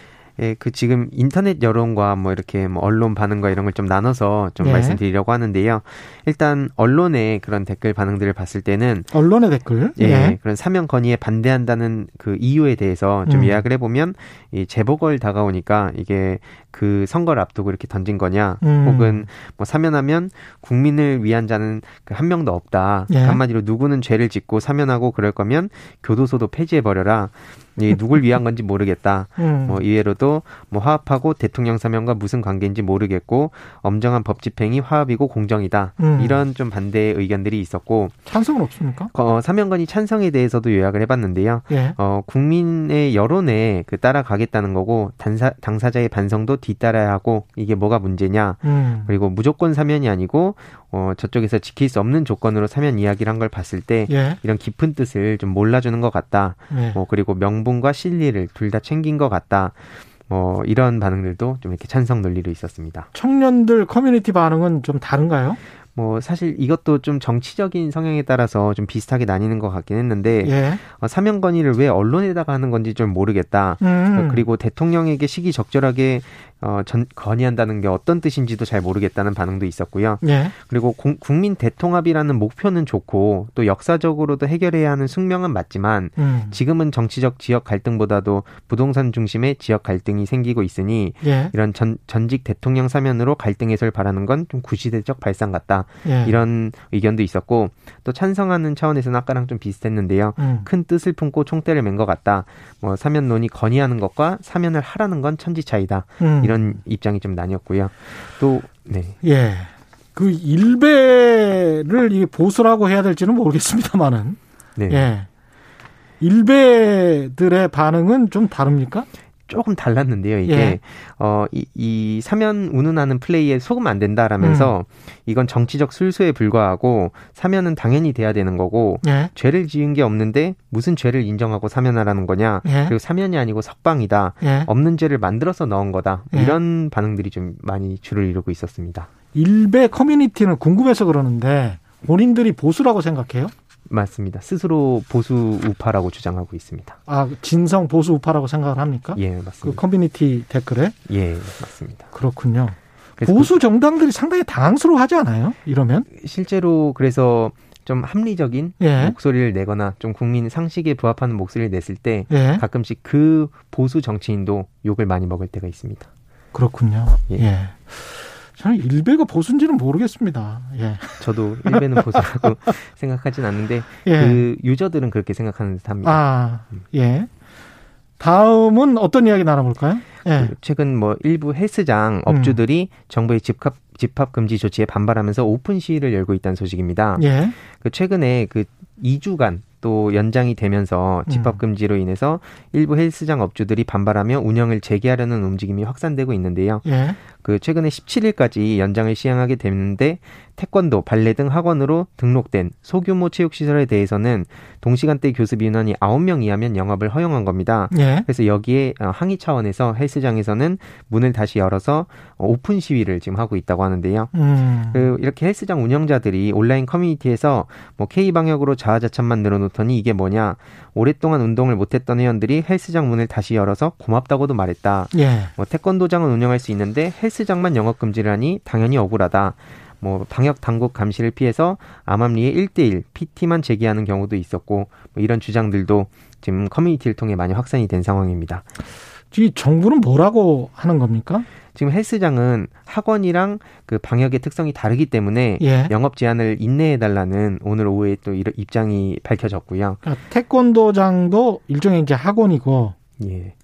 예, 그 지금 인터넷 여론과 뭐 이렇게 뭐 언론 반응과 이런 걸 좀 나눠서 좀 예. 말씀드리려고 하는데요. 일단 언론의 그런 댓글 반응들을 봤을 때는 언론의 댓글. 예, 그런 사면 건의에 반대한다는 그 이유에 대해서 좀 음. 요약을 해보면 이 재보궐 다가오니까 이게 그 선거를 앞두고 이렇게 던진 거냐, 음. 혹은 뭐 사면하면 국민을 위한 자는 그 한 명도 없다. 예. 한마디로 누구는 죄를 짓고 사면하고 그럴 거면 교도소도 폐지해 버려라. 이 누굴 위한 건지 모르겠다. 음. 뭐 이외로도 뭐 화합하고 대통령 사면과 무슨 관계인지 모르겠고 엄정한 법 집행이 화합이고 공정이다. 음. 이런 좀 반대 의견들이 있었고 찬성은 없습니까? 어, 사면건의 찬성에 대해서도 요약을 해봤는데요. 예. 어, 국민의 여론에 그 따라가겠다는 거고 단사, 당사자의 반성도 뒤따라야 하고 이게 뭐가 문제냐. 음. 그리고 무조건 사면이 아니고 어, 저쪽에서 지킬 수 없는 조건으로 사면 이야기를 한 걸 봤을 때 예. 이런 깊은 뜻을 좀 몰라주는 것 같다. 예. 뭐 그리고 명분과 실리를 둘 다 챙긴 것 같다. 뭐 이런 반응들도 좀 이렇게 찬성 논리로 있었습니다. 청년들 커뮤니티 반응은 좀 다른가요? 뭐 사실 이것도 좀 정치적인 성향에 따라서 좀 비슷하게 나뉘는 것 같긴 했는데 예. 어, 사면 건의를 왜 언론에다가 하는 건지 좀 모르겠다. 음. 어, 그리고 대통령에게 시기 적절하게 어, 전, 건의한다는 게 어떤 뜻인지도 잘 모르겠다는 반응도 있었고요. 예. 그리고 공- 국민 대통합이라는 목표는 좋고 또 역사적으로도 해결해야 하는 숙명은 맞지만 음. 지금은 정치적 지역 갈등보다도 부동산 중심의 지역 갈등이 생기고 있으니 예. 이런 전, 전직 대통령 사면으로 갈등 해소를 바라는 건 좀 구시대적 발상 같다. 예. 이런 의견도 있었고 또 찬성하는 차원에서는 아까랑 좀 비슷했는데요. 음. 큰 뜻을 품고 총대를 맨 것 같다. 뭐 사면론이 건의하는 것과 사면을 하라는 건 천지 차이다. 음. 이런 입장이 좀 나뉘었고요. 또 네. 예. 그 일베를 이 보수라고 해야 될지는 모르겠습니다만은. 네. 예. 일베들의 반응은 좀 다릅니까? 조금 달랐는데요. 이게 예. 어, 이, 이 사면 운운하는 플레이에 속으면 안 된다라면서 음. 이건 정치적 술수에 불과하고 사면은 당연히 돼야 되는 거고 예. 죄를 지은 게 없는데 무슨 죄를 인정하고 사면하라는 거냐? 예. 그리고 사면이 아니고 석방이다. 예. 없는 죄를 만들어서 넣은 거다. 예. 이런 반응들이 좀 많이 줄을 이루고 있었습니다. 일베 커뮤니티는 궁금해서 그러는데 본인들이 보수라고 생각해요? 맞습니다. 스스로 보수 우파라고 주장하고 있습니다. 아, 진성 보수 우파라고 생각을 합니까? 예, 그 맞습니다. 커뮤니티 댓글에? 예, 맞습니다. 그렇군요. 보수 정당들이 상당히 당황스러워 하지 않아요? 이러면? 그- 실제로 그래서 좀 합리적인 예. 목소리를 내거나 좀 국민 상식에 부합하는 목소리를 냈을 때 예. 가끔씩 그 보수 정치인도 욕을 많이 먹을 때가 있습니다. 그렇군요. 예. 예. 저는 일베가 보수인지는 모르겠습니다. 예. 저도 일베는 보수라고 생각하진 않는데 예. 그 유저들은 그렇게 생각하는 듯합니다. 아, 예. 다음은 어떤 이야기 나눠볼까요? 예. 그 최근 뭐 일부 헬스장 업주들이 정부의 집합 집합 금지 조치에 반발하면서 오픈 시위를 열고 있다는 소식입니다. 예. 그 최근에 그 2주간 또 연장이 되면서 집합 금지로 인해서 일부 헬스장 업주들이 반발하며 운영을 재개하려는 움직임이 확산되고 있는데요. 예. 그 최근에 17일까지 연장을 시행하게 됐는데 태권도, 발레 등 학원으로 등록된 소규모 체육 시설에 대해서는 동시간대 교습 인원이 9명 이하면 영업을 허용한 겁니다. 예. 그래서 여기에 어, 항의 차원에서 헬스장에서는 문을 다시 열어서 어, 오픈 시위를 지금 하고 있다고 하는데요. 음. 그 이렇게 헬스장 운영자들이 온라인 커뮤니티에서 뭐 K 방역으로 자화자찬만 늘어놓 더니 이게 뭐냐 오랫동안 운동을 못했던 회원들이 헬스장 문을 다시 열어서 고맙다고도 말했다. 예. 뭐 태권도장은 운영할 수 있는데 헬스장만 영업 금지를 하니 당연히 억울하다. 뭐 방역 당국 감시를 피해서 암암리에 1대1 PT만 제기하는 경우도 있었고 뭐 이런 주장들도 지금 커뮤니티를 통해 많이 확산이 된 상황입니다. 이 정부는 뭐라고 하는 겁니까? 지금 헬스장은 학원이랑 그 방역의 특성이 다르기 때문에 예. 영업 제한을 인내해 달라는 오늘 오후에 또 입장이 밝혀졌고요. 그러니까 태권도장도 일종의 이제 학원이고 예.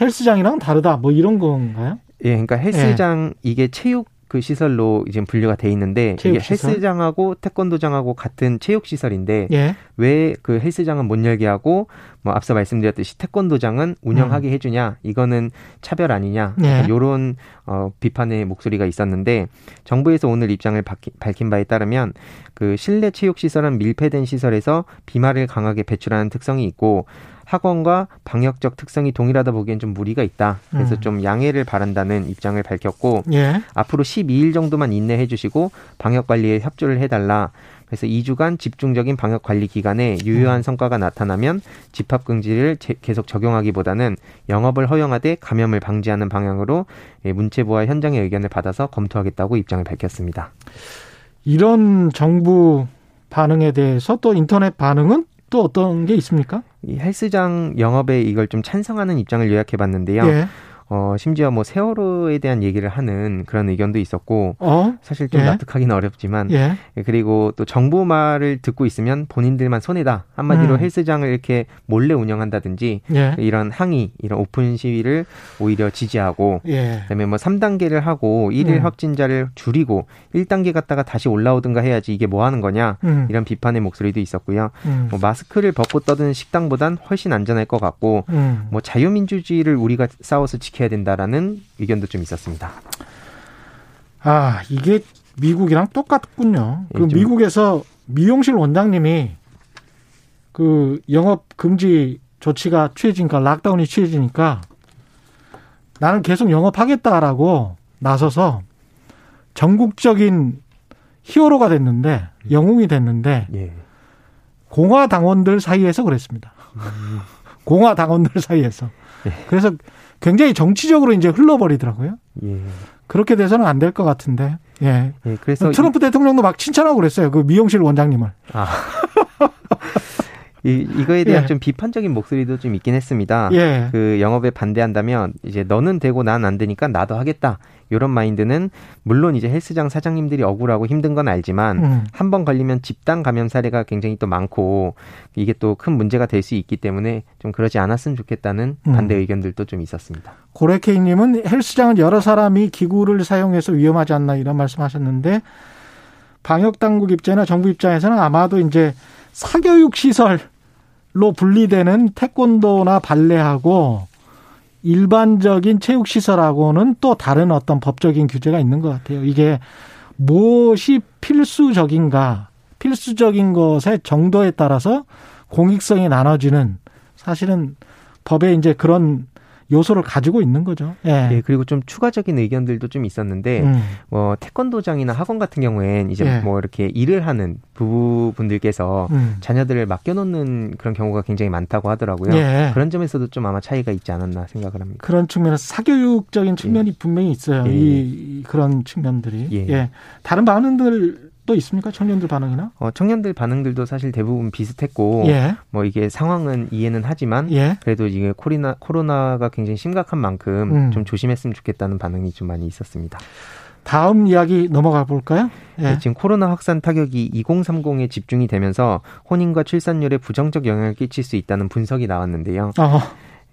헬스장이랑 다르다 뭐 이런 건가요? 예, 그러니까 헬스장 이게 체육 그 시설로 지금 분류가 돼 있는데 이게 체육시설? 헬스장하고 태권도장하고 같은 체육 시설인데 예. 왜그 헬스장은 못 열게 하고 뭐 앞서 말씀드렸듯이 태권도장은 운영하게 해주냐 이거는 차별 아니냐 음. 예. 이런 어, 비판의 목소리가 있었는데 정부에서 오늘 입장을 밝히- 밝힌 바에 따르면 그 실내 체육 시설은 밀폐된 시설에서 비말을 강하게 배출하는 특성이 있고 학원과 방역적 특성이 동일하다 보기엔 좀 무리가 있다. 그래서 음. 좀 양해를 바란다는 입장을 밝혔고 예. 앞으로 12일 정도만 인내해 주시고 방역 관리에 협조를 해달라. 그래서 2주간 집중적인 방역 관리 기간에 유효한 음. 성과가 나타나면 집합 금지를 제- 계속 적용하기보다는 영업을 허용하되 감염을 방지하는 방향으로 예, 문체부와 현장의 의견을 받아서 검토하겠다고 입장을 밝혔습니다. 이런 정부 반응에 대해서 또 인터넷 반응은 또 어떤 게 있습니까? 이 헬스장 영업에 이걸 좀 찬성하는 입장을 요약해 봤는데요. 예. 어, 심지어 뭐 세월호에 대한 얘기를 하는 그런 의견도 있었고 어? 사실 좀 예. 납득하기는 어렵지만 예. 그리고 또 정부 말을 듣고 있으면 본인들만 손해다. 한마디로 음. 헬스장을 이렇게 몰래 운영한다든지 예. 이런 항의, 이런 오픈 시위를 오히려 지지하고 예. 그다음에 뭐 3단계를 하고 일일 음. 확진자를 줄이고 1단계 갔다가 다시 올라오든가 해야지 이게 뭐 하는 거냐. 음. 이런 비판의 목소리도 있었고요. 음. 뭐 마스크를 벗고 떠드는 식당보단 훨씬 안전할 것 같고 음. 뭐 자유민주주의를 우리가 싸워서 지켜 야 된다라는 의견도 좀 있었습니다. 아, 이게 미국이랑 똑같군요. 그 예, 좀- 미국에서 미용실 원장님이 그 영업 금지 조치가 취해지니까 락다운이 취해지니까 나는 계속 영업하겠다라고 나서서 전국적인 히어로가 됐는데 영웅이 됐는데 예. 공화 당원들 사이에서 그랬습니다. 공화 당원들 사이에서. 그래서 굉장히 정치적으로 이제 흘러버리더라고요. 예. 그렇게 돼서는 안 될 것 같은데. 예. 예. 그래서 트럼프 대통령도 막 칭찬하고 그랬어요. 그 미용실 원장님을. 아. 이, 이거에 대한 예. 좀 비판적인 목소리도 좀 있긴 했습니다. 예. 그 영업에 반대한다면 이제 너는 되고 난 안 되니까 나도 하겠다. 이런 마인드는 물론 이제 헬스장 사장님들이 억울하고 힘든 건 알지만 음. 한번 걸리면 집단 감염 사례가 굉장히 또 많고 이게 또 큰 문제가 될 수 있기 때문에 좀 그러지 않았으면 좋겠다는 음. 반대 의견들도 좀 있었습니다. 고래케이님은 헬스장은 여러 사람이 기구를 사용해서 위험하지 않나 이런 말씀하셨는데 방역 당국 입장이나 정부 입장에서는 아마도 이제 사교육 시설로 분리되는 태권도나 발레하고 일반적인 체육 시설하고는 또 다른 어떤 법적인 규제가 있는 것 같아요. 이게 무엇이 필수적인가, 필수적인 것의 정도에 따라서 공익성이 나눠지는 사실은 법에 이제 그런 요소를 가지고 있는 거죠. 예. 예, 그리고 좀 추가적인 의견들도 좀 있었는데 음. 뭐 태권도장이나 학원 같은 경우엔 이제 예. 뭐 이렇게 일을 하는 부부분들께서 음. 자녀들을 맡겨놓는 그런 경우가 굉장히 많다고 하더라고요. 예. 그런 점에서도 좀 아마 차이가 있지 않았나 생각을 합니다. 그런 측면에서 사교육적인 측면이 분명히 있어요. 예. 이, 이 그런 측면들이. 예. 예. 다른 반응들 도 있습니까? 청년들 반응이나? 어, 청년들 반응들도 사실 대부분 비슷했고 예. 뭐 이게 상황은 이해는 하지만 예. 그래도 이게 코로나 코로나가 굉장히 심각한 만큼 음. 좀 조심했으면 좋겠다는 반응이 좀 많이 있었습니다. 다음 이야기 넘어가 볼까요? 예. 네, 지금 코로나 확산 타격이 2030에 집중이 되면서 혼인과 출산율에 부정적 영향을 끼칠 수 있다는 분석이 나왔는데요. 어,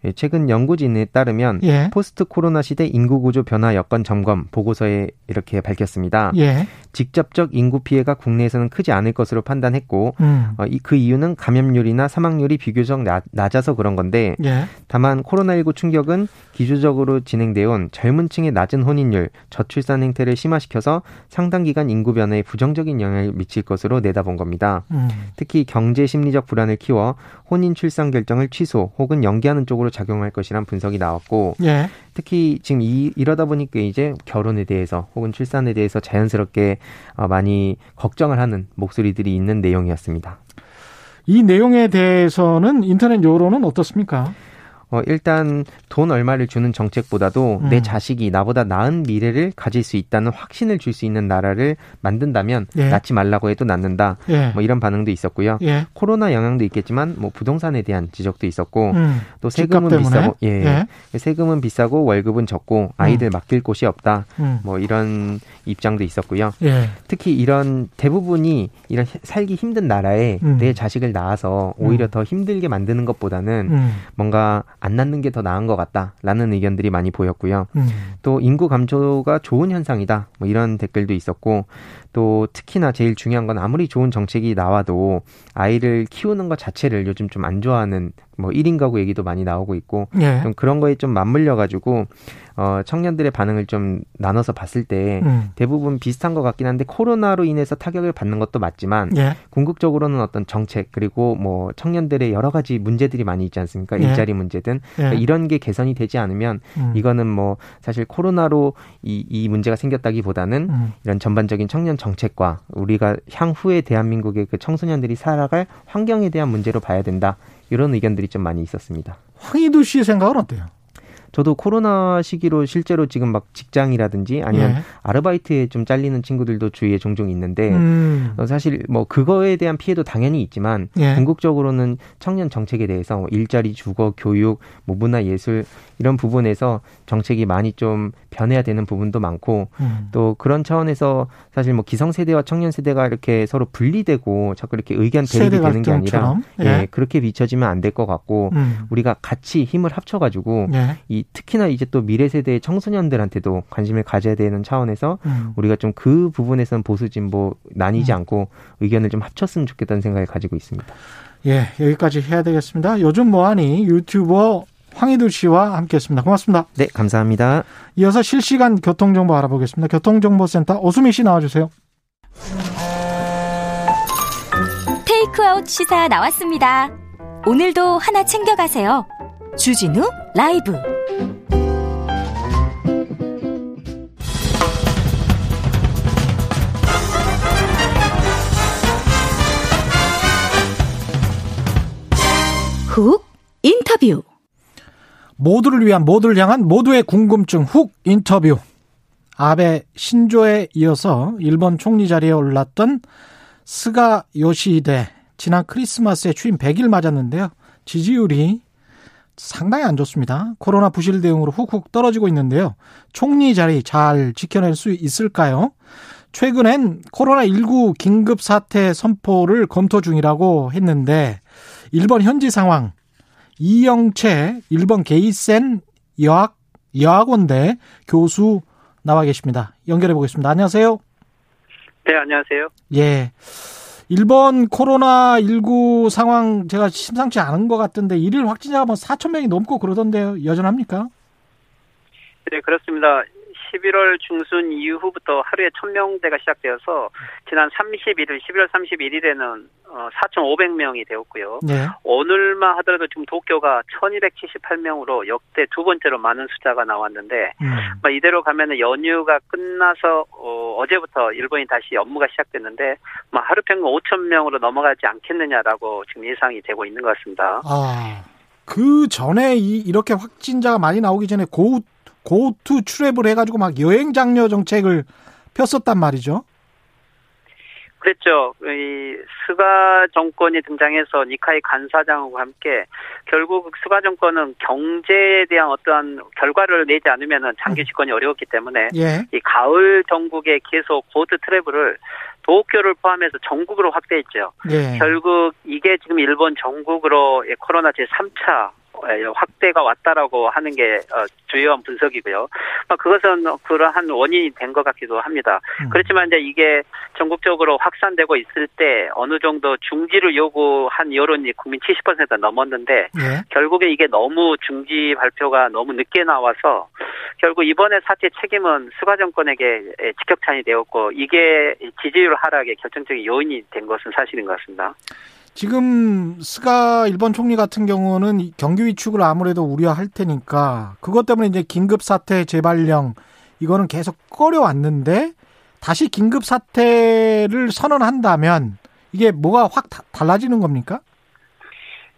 예, 최근 연구진에 따르면 예. 포스트 코로나 시대 인구 구조 변화 여건 점검 보고서에 이렇게 밝혔습니다. 예. 직접적 인구 피해가 국내에서는 크지 않을 것으로 판단했고 음. 어, 이, 그 이유는 감염률이나 사망률이 비교적 낮, 낮아서 그런 건데 예. 다만 코로나19 충격은 기조적으로 진행되어 온 젊은 층의 낮은 혼인율, 저출산 행태를 심화시켜서 상당 기간 인구 변화에 부정적인 영향을 미칠 것으로 내다본 겁니다. 음. 특히 경제 심리적 불안을 키워 혼인 출산 결정을 취소 혹은 연기하는 쪽으로 작용할 것이란 분석이 나왔고 예. 특히 지금 이, 이러다 보니까 이제 결혼에 대해서 혹은 출산에 대해서 자연스럽게 어, 많이 걱정을 하는 목소리들이 있는 내용이었습니다. 이 내용에 대해서는 인터넷 여론은 어떻습니까? 어, 일단 돈 얼마를 주는 정책보다도 음. 내 자식이 나보다 나은 미래를 가질 수 있다는 확신을 줄 수 있는 나라를 만든다면 예. 낳지 말라고 해도 낳는다. 예. 뭐 이런 반응도 있었고요. 예. 코로나 영향도 있겠지만 뭐 부동산에 대한 지적도 있었고 음. 또 세금은? 비싸고 예. 예. 세금은 비싸고 월급은 적고 아이들 맡길 곳이 없다. 음. 뭐 이런 입장도 있었고요. 예. 특히 이런 대부분이 이런 살기 힘든 나라에 음. 내 자식을 낳아서 오히려 더 힘들게 만드는 것보다는 음. 뭔가 안 낳는 게 더 나은 것 같다라는 의견들이 많이 보였고요. 음. 또 인구 감소가 좋은 현상이다. 뭐 이런 댓글도 있었고 또 특히나 제일 중요한 건 아무리 좋은 정책이 나와도 아이를 키우는 것 자체를 요즘 좀 안 좋아하는 뭐 1인 가구 얘기도 많이 나오고 있고 예. 좀 그런 거에 좀 맞물려 가지고 어 청년들의 반응을 좀 나눠서 봤을 때 음. 대부분 비슷한 것 같긴 한데 코로나로 인해서 타격을 받는 것도 맞지만 예. 궁극적으로는 어떤 정책 그리고 뭐 청년들의 여러 가지 문제들이 많이 있지 않습니까? 예. 일자리 문제든 예. 그러니까 이런 게 개선이 되지 않으면 음. 이거는 뭐 사실 코로나로 이, 이 문제가 생겼다기보다는 음. 이런 전반적인 청년 정책과 우리가 향후에 대한민국의 그 청소년들이 살아갈 환경에 대한 문제로 봐야 된다. 이런 의견들이 좀 많이 있었습니다. 황희두 씨 생각은 어때요? 저도 코로나 시기로 실제로 지금 막 직장이라든지 아니면 예. 아르바이트에 좀 잘리는 친구들도 주위에 종종 있는데 음. 어, 사실 뭐 그거에 대한 피해도 당연히 있지만 예. 궁극적으로는 청년 정책에 대해서 일자리, 주거, 교육, 뭐 문화, 예술 이런 부분에서 정책이 많이 좀 변해야 되는 부분도 많고 음. 또 그런 차원에서 사실 뭐 기성 세대와 청년 세대가 이렇게 서로 분리되고 자꾸 이렇게 의견 대립이 되는 게 아니라? 예, 예. 그렇게 비춰지면 안 될 것 같고 음. 우리가 같이 힘을 합쳐가지고 예. 이 특히나 이제 또 미래 세대의 청소년들한테도 관심을 가져야 되는 차원에서 음. 우리가 좀 그 부분에서는 보수 진보 나뉘지 않고 의견을 좀 합쳤으면 좋겠다는 생각을 가지고 있습니다. 예, 여기까지 해야 되겠습니다. 요즘 뭐하니 유튜버 황희두 씨와 함께했습니다. 고맙습니다. 네, 감사합니다. 이어서 실시간 교통정보 알아보겠습니다. 교통정보센터 오수미 씨 나와주세요. 테이크아웃 시사 나왔습니다. 오늘도 하나 챙겨가세요. 주진우 라이브. 훅 인터뷰. 모두를 위한 모두를 향한 모두의 궁금증 훅 인터뷰. 아베 신조에 이어서 일본 총리 자리에 올랐던 스가 요시히데 지난 크리스마스에 취임 100일 맞았는데요. 지지율이 상당히 안 좋습니다. 코로나 부실 대응으로 훅훅 떨어지고 있는데요. 총리 자리 잘 지켜낼 수 있을까요? 최근엔 코로나19 긴급 사태 선포를 검토 중이라고 했는데 일본 현지 상황 이영채 일본 게이센 여학 여학원대 교수 나와 계십니다. 연결해 보겠습니다. 안녕하세요. 네, 안녕하세요. 예. 일본 코로나 19 상황 제가 심상치 않은 것 같은데 일일 확진자가 뭐 4천 명이 넘고 그러던데요. 여전합니까? 네, 그렇습니다. 11월 중순 이후부터 하루에 1000명대가 시작되어서 지난 31일, 11월 31일에는 4,500명이 되었고요. 네. 오늘만 하더라도 지금 도쿄가 1278명으로 역대 두 번째로 많은 숫자가 나왔는데 음. 뭐 이대로 가면은 연휴가 끝나서 어, 제부터 일본이 다시 업무가 시작됐는데 뭐 하루 평균 5천 명으로 넘어가지 않겠느냐라고 지금 예상이 되고 있는 것 같습니다. 아, 그 전에 이, 이렇게 확진자가 많이 나오기 전에 고, 고투 출랩을 해가지고 막 여행 장려 정책을 폈었단 말이죠. 그랬죠. 이 스가 정권이 등장해서 니카이 간사장과 함께 결국 스가 정권은 경제에 대한 어떠한 결과를 내지 않으면 장기 집권이 어려웠기 때문에 예. 이 가을 전국에 계속 Go To Travel을 도쿄를 포함해서 전국으로 확대했죠. 예. 결국 이게 지금 일본 전국으로 코로나 제3차 확대가 왔다라고 하는 게 어, 주요한 분석이고요. 그것은 그러한 원인이 된 것 같기도 합니다. 음. 그렇지만 이제 이게 전국적으로 확산되고 있을 때 어느 정도 중지를 요구한 여론이 국민 70% 넘었는데 예. 결국에 이게 너무 중지 발표가 너무 늦게 나와서 결국 이번에 사태 책임은 수가 정권에게 직격탄이 되었고 이게 지지율 하락의 결정적인 요인이 된 것은 사실인 것 같습니다. 지금 스가 일본 총리 같은 경우는 경기 위축을 아무래도 우려할 테니까 그것 때문에 이제 긴급 사태 재발령 이거는 계속 꺼려왔는데 다시 긴급 사태를 선언한다면 이게 뭐가 확 달라지는 겁니까?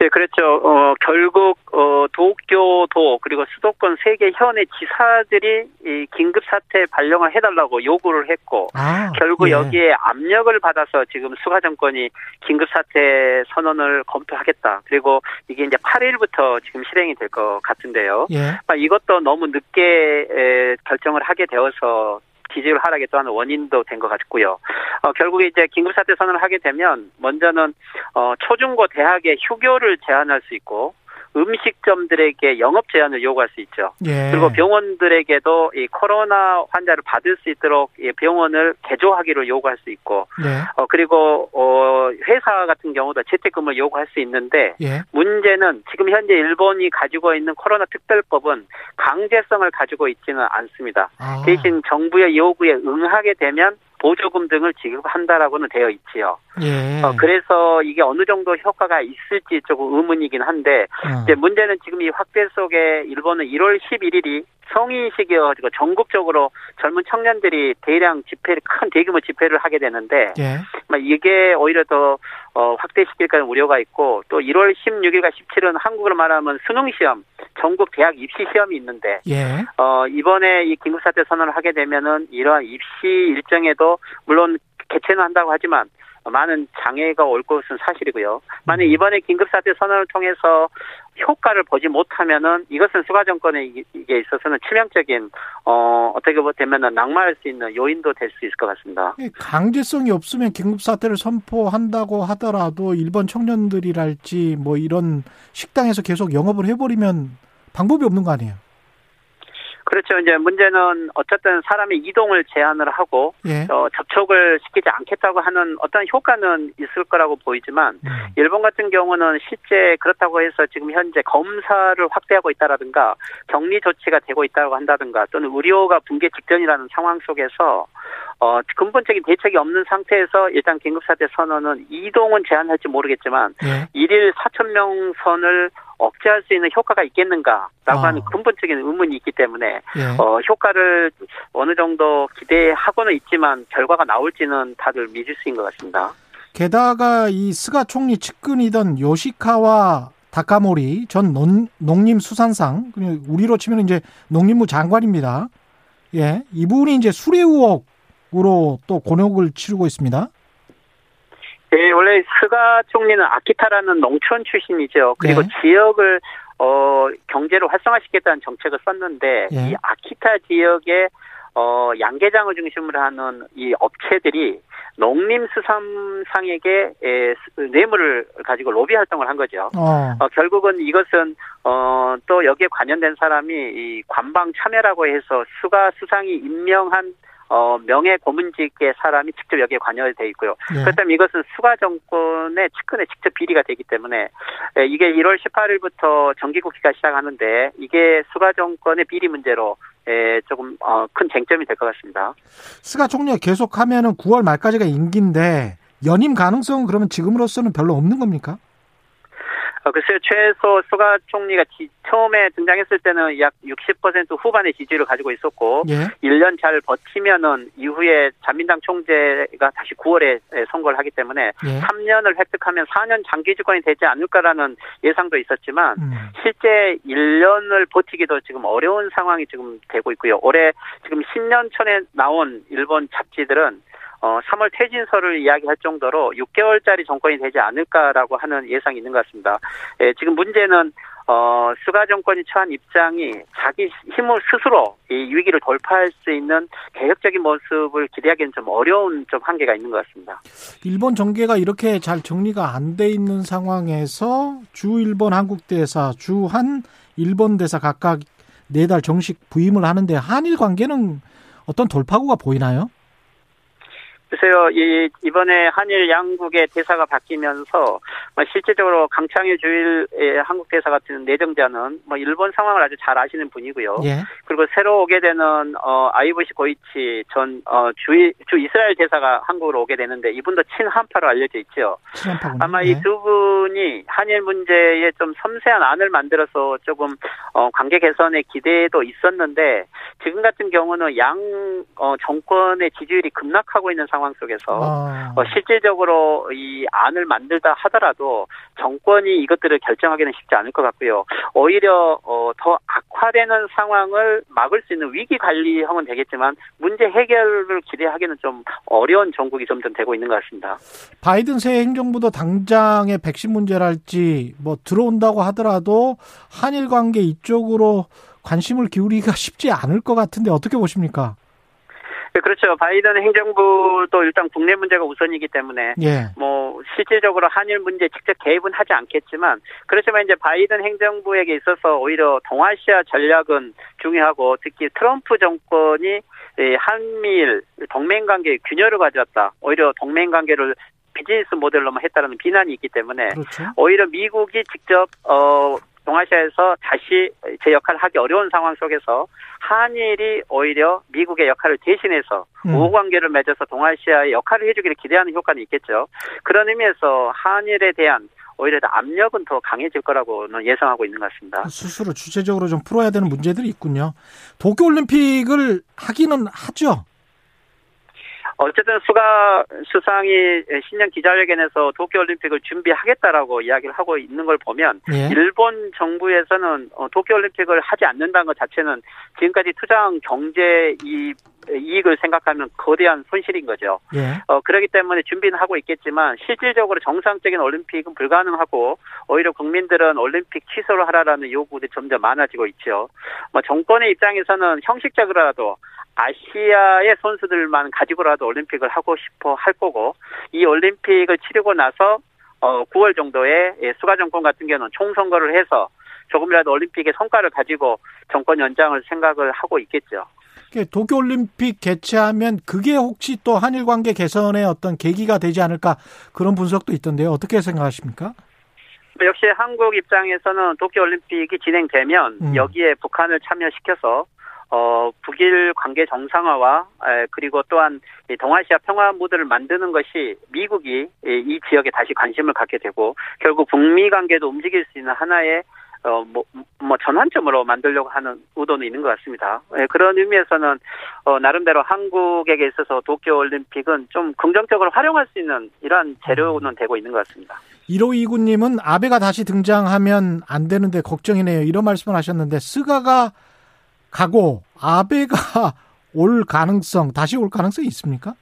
네, 그렇죠. 어, 결국, 어, 도쿄도, 그리고 수도권 세 개 현의 지사들이 이 긴급 사태 발령을 해달라고 요구를 했고, 아, 결국 예. 여기에 압력을 받아서 지금 수가 정권이 긴급 사태 선언을 검토하겠다. 그리고 이게 이제 8일부터 지금 실행이 될 것 같은데요. 예. 아, 이것도 너무 늦게 에, 결정을 하게 되어서 지지율 하락의 또한 원인도 된 것 같고요. 어, 결국에 이제 긴급사태 선언을 하게 되면 먼저는 어, 초중고 대학의 휴교를 제한할 수 있고 음식점들에게 영업 제한을 요구할 수 있죠. 예. 그리고 병원들에게도 이 코로나 환자를 받을 수 있도록 이 병원을 개조하기를 요구할 수 있고, 네. 어 그리고 어 회사 같은 경우도 재택근무를 요구할 수 있는데 예. 문제는 지금 현재 일본이 가지고 있는 코로나 특별법은 강제성을 가지고 있지는 않습니다. 아. 대신 정부의 요구에 응하게 되면 보조금 등을 지급한다라고는 되어 있지요. 예. 어, 그래서 이게 어느 정도 효과가 있을지 조금 의문이긴 한데 어. 이제 문제는 지금 이 확대 속에 일본은 1월 11일이 성인식이어가지고 전국적으로 젊은 청년들이 대량 집회를 큰 대규모 집회를 하게 되는데 예. 막 이게 오히려 더 어, 확대시킬까는 우려가 있고 또 1월 16일과 17일은 한국으로 말하면 수능 시험 전국 대학 입시 시험이 있는데 예. 어, 이번에 이 긴급사태 선언을 하게 되면은 이러한 입시 일정에도 물론 개최는 한다고 하지만 많은 장애가 올 것은 사실이고요. 만약 이번에 긴급사태 선언을 통해서 효과를 보지 못하면은 이것은 수가 정권에게 있어서는 치명적인 어 어떻게 보면은 낙마할 수 있는 요인도 될 수 있을 것 같습니다. 이 강제성이 없으면 긴급 사태를 선포한다고 하더라도 일본 청년들이랄지 뭐 이런 식당에서 계속 영업을 해버리면 방법이 없는 거 아니에요? 그렇죠. 이제 문제는 어쨌든 사람의 이동을 제한을 하고 예. 어, 접촉을 시키지 않겠다고 하는 어떤 효과는 있을 거라고 보이지만 음. 일본 같은 경우는 실제 그렇다고 해서 지금 현재 검사를 확대하고 있다라든가 격리 조치가 되고 있다고 한다든가 또는 의료가 붕괴 직전이라는 상황 속에서 어, 근본적인 대책이 없는 상태에서 일단 긴급사태 선언은 이동은 제한할지 모르겠지만 예. 일일 4천 명 선을 억제할 수 있는 효과가 있겠는가라고 아. 하는 근본적인 의문이 있기 때문에 예. 어, 효과를 어느 정도 기대하고는 있지만 결과가 나올지는 다들 미지수인 것 같습니다. 게다가 이 스가 총리 측근이던 요시카와 다카모리 전 농, 농림수산상 우리로 치면 이제 농림부 장관입니다. 예, 이분이 이제 수뢰 의혹 으로 또 곤욕을 치르고 있습니다. 예, 원래 스가 총리는 아키타라는 농촌 출신이죠. 그리고 네. 지역을 어 경제를 활성화시키겠다는 정책을 썼는데 예. 이 아키타 지역에 어 양계장을 중심으로 하는 이 업체들이 농림수산상에게 에, 스- 뇌물을 가지고 로비 활동을 한 거죠. 어, 어, 결국은 이것은 어, 또 여기에 관련된 사람이 이 관방 참여라고 해서 스가 수상이 임명한 어, 명예 고문직의 사람이 직접 여기에 관여돼 있고요. 예. 그렇다면 이것은 수가 정권의 측근에 직접 비리가 되기 때문에 에, 이게 1월 18일부터 정기국회가 시작하는데 이게 수가 정권의 비리 문제로 에, 조금 어, 큰 쟁점이 될 것 같습니다. 스가 총리가 계속하면은 9월 말까지가 임기인데 연임 가능성은 그러면 지금으로서는 별로 없는 겁니까? 어, 글쎄요, 최소 수가 총리가 지- 처음에 등장했을 때는 약 60% 후반의 지지를 가지고 있었고, 예. 1년 잘 버티면은 이후에 자민당 총재가 다시 9월에 선거를 하기 때문에 예. 3년을 획득하면 4년 장기 집권이 되지 않을까라는 예상도 있었지만, 음. 실제 1년을 버티기도 지금 어려운 상황이 지금 되고 있고요. 올해 지금 신년촌에 나온 일본 잡지들은 어, 3월 퇴진설을 이야기할 정도로 6개월짜리 정권이 되지 않을까라고 하는 예상이 있는 것 같습니다. 예, 지금 문제는 어, 스가 정권이 처한 입장이 자기 힘을 스스로 이 위기를 돌파할 수 있는 개혁적인 모습을 기대하기는 좀 어려운 좀 한계가 있는 것 같습니다. 일본 정계가 이렇게 잘 정리가 안 돼 있는 상황에서 주 일본 한국 대사, 주 한 일본 대사 각각 네 달 정식 부임을 하는데 한일 관계는 어떤 돌파구가 보이나요? 글쎄요, 이, 이번에 한일 양국의 대사가 바뀌면서, 뭐 실질적으로 강창일 주일의 한국 대사 같은 내정자는 뭐 일본 상황을 아주 잘 아시는 분이고요. 예. 그리고 새로 오게 되는, 어, 아이보시 고이치 전, 어, 주, 주 이스라엘 대사가 한국으로 오게 되는데 이분도 친한파로 알려져 있죠. 친한파군요. 아마 예. 이두 분이 한일 문제에 좀 섬세한 안을 만들어서 조금 어, 관계 개선의 기대도 있었는데 지금 같은 경우는 양 어, 정권의 지지율이 급락하고 있는 상황 속에서 아, 어, 실질적으로 이 안을 만들다 하더라도 정권이 이것들을 결정하기는 쉽지 않을 것 같고요. 오히려 어, 더 악화되는 상황을 막을 수 있는 위기 관리하면 되겠지만 문제 해결을 기대하기는 좀 어려운 정국이 점점 되고 있는 것 같습니다. 바이든 새 행정부도 당장의 백신 문제랄지 뭐 들어온다고 하더라도 한일 관계 이쪽으로 관심을 기울이기가 쉽지 않을 것 같은데 어떻게 보십니까? 네, 그렇죠. 바이든 행정부도 일단 국내 문제가 우선이기 때문에 예. 뭐 실질적으로 한일 문제 직접 개입은 하지 않겠지만 그렇지만 이제 바이든 행정부에게 있어서 오히려 동아시아 전략은 중요하고 특히 트럼프 정권이 이 한미일 동맹 관계 균열을 가져왔다. 오히려 동맹 관계를 비즈니스 모델로만 했다는 비난이 있기 때문에 그렇죠. 오히려 미국이 직접 어 동아시아에서 다시 제 역할을 하기 어려운 상황 속에서 한일이 오히려 미국의 역할을 대신해서 음. 우호 관계를 맺어서 동아시아의 역할을 해주기를 기대하는 효과는 있겠죠. 그런 의미에서 한일에 대한 오히려 더 압력은 더 강해질 거라고는 예상하고 있는 것 같습니다. 스스로 주체적으로 좀 풀어야 되는 문제들이 있군요. 도쿄 올림픽을 하기는 하죠. 어쨌든 수가 수상이 신년 기자회견에서 도쿄올림픽을 준비하겠다라고 이야기를 하고 있는 걸 보면 예. 일본 정부에서는 어, 도쿄올림픽을 하지 않는다는 것 자체는 지금까지 투자한 경제 이 이익을 생각하면 거대한 손실인 거죠. 예. 어, 그렇기 때문에 준비는 하고 있겠지만 실질적으로 정상적인 올림픽은 불가능하고 오히려 국민들은 올림픽 취소를 하라라는 요구들이 점점 많아지고 있죠. 뭐 정권의 입장에서는 형식적으로라도 아시아의 선수들만 가지고라도 올림픽을 하고 싶어 할 거고 이 올림픽을 치르고 나서 어 9월 정도에 예, 수가 정권 같은 경우는 총선거를 해서 조금이라도 올림픽의 성과를 가지고 정권 연장을 생각을 하고 있겠죠. 도쿄올림픽 개최하면 그게 혹시 또 한일 관계 개선의 어떤 계기가 되지 않을까 그런 분석도 있던데요. 어떻게 생각하십니까? 역시 한국 입장에서는 도쿄올림픽이 진행되면 음. 여기에 북한을 참여시켜서 어, 북일 관계 정상화와 에, 그리고 또한 이 동아시아 평화 무드를 만드는 것이 미국이 이, 이 지역에 다시 관심을 갖게 되고 결국 북미 관계도 움직일 수 있는 하나의 어, 뭐, 뭐, 전환점으로 만들려고 하는 의도는 있는 것 같습니다. 예, 그런 의미에서는, 어, 나름대로 한국에게 있어서 도쿄올림픽은 좀 긍정적으로 활용할 수 있는 이러한 재료는 되고 있는 것 같습니다. 1529님은 아베가 다시 등장하면 안 되는데 걱정이네요. 이런 말씀을 하셨는데 스가가 가고 아베가 올 가능성 다시 올 가능성이 있습니까?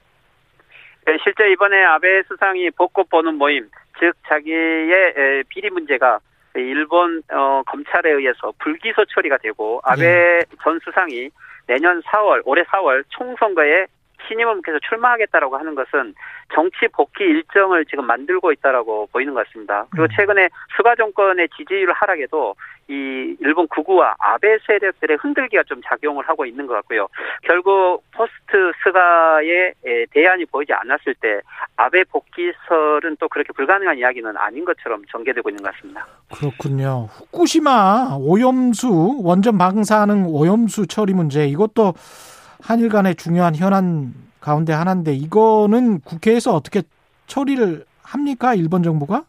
예, 실제 이번에 아베 수상이 벚꽃 보는 모임, 즉 자기의 에, 비리 문제가 일본 어, 검찰에 의해서 불기소 처리가 되고 아베 전 수상이 내년 4월, 올해 4월 총선거에 신임 의원께서 출마하겠다라고 하는 것은 정치 복귀 일정을 지금 만들고 있다라고 보이는 것 같습니다. 그리고 음. 최근에 스가 정권의 지지율 하락에도 이 일본 극우와 아베 세력들의 흔들기가 좀 작용을 하고 있는 것 같고요. 결국 포스트 스가의 에, 대안이 보이지 않았을 때 아베 복귀설은 또 그렇게 불가능한 이야기는 아닌 것처럼 전개되고 있는 것 같습니다. 그렇군요. 후쿠시마 오염수 원전 방사능 오염수 처리 문제 이것도 한일 간의 중요한 현안 가운데 하나인데 이거는 국회에서 어떻게 처리를 합니까? 일본 정부가?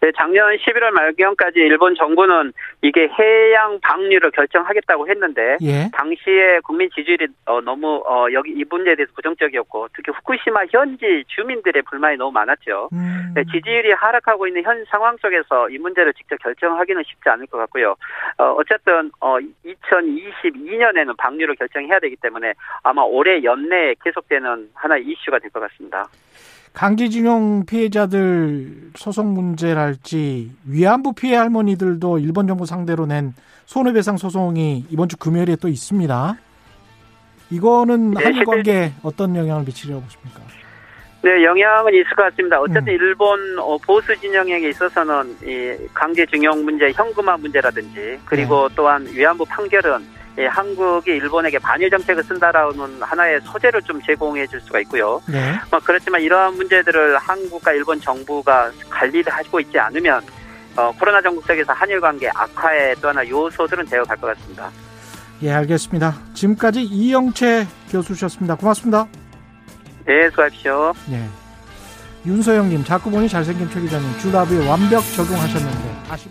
네, 작년 11월 말경까지 일본 정부는 이게 해양 방류를 결정하겠다고 했는데 예. 당시에 국민 지지율이 어, 너무 어, 여기 이 문제에 대해서 부정적이었고 특히 후쿠시마 현지 주민들의 불만이 너무 많았죠. 음. 네, 지지율이 하락하고 있는 현 상황 속에서 이 문제를 직접 결정하기는 쉽지 않을 것 같고요. 어, 어쨌든 어, 2022년에는 방류를 결정해야 되기 때문에 아마 올해 연내에 계속되는 하나의 이슈가 될 것 같습니다. 강제징용 피해자들 소송 문제랄지 위안부 피해 할머니들도 일본 정부 상대로 낸 손해배상 소송이 이번 주 금요일에 또 있습니다. 이거는 네, 한일 관계에 어떤 영향을 미치려고 보십니까? 네, 영향은 있을 것 같습니다. 어쨌든 음. 일본 어, 보수 진영에게 있어서는 이 강제징용 문제, 현금화 문제라든지 그리고 또한 위안부 판결은 예, 한국이 일본에게 반일 정책을 쓴다라는 하나의 소재를 좀 제공해 줄 수가 있고요. 네. 뭐 그렇지만 이러한 문제들을 한국과 일본 정부가 관리를 하고 있지 않으면 어, 코로나 전국 속에서 한일 관계 악화의 또 하나 요소들은 되어 갈 것 같습니다. 예, 알겠습니다. 지금까지 이영채 교수셨습니다. 고맙습니다. 네, 수고하십시오. 네. 윤서영님, 자꾸 보니 잘생긴 최 기자님, 주라브에 완벽 적용하셨는데, 아쉽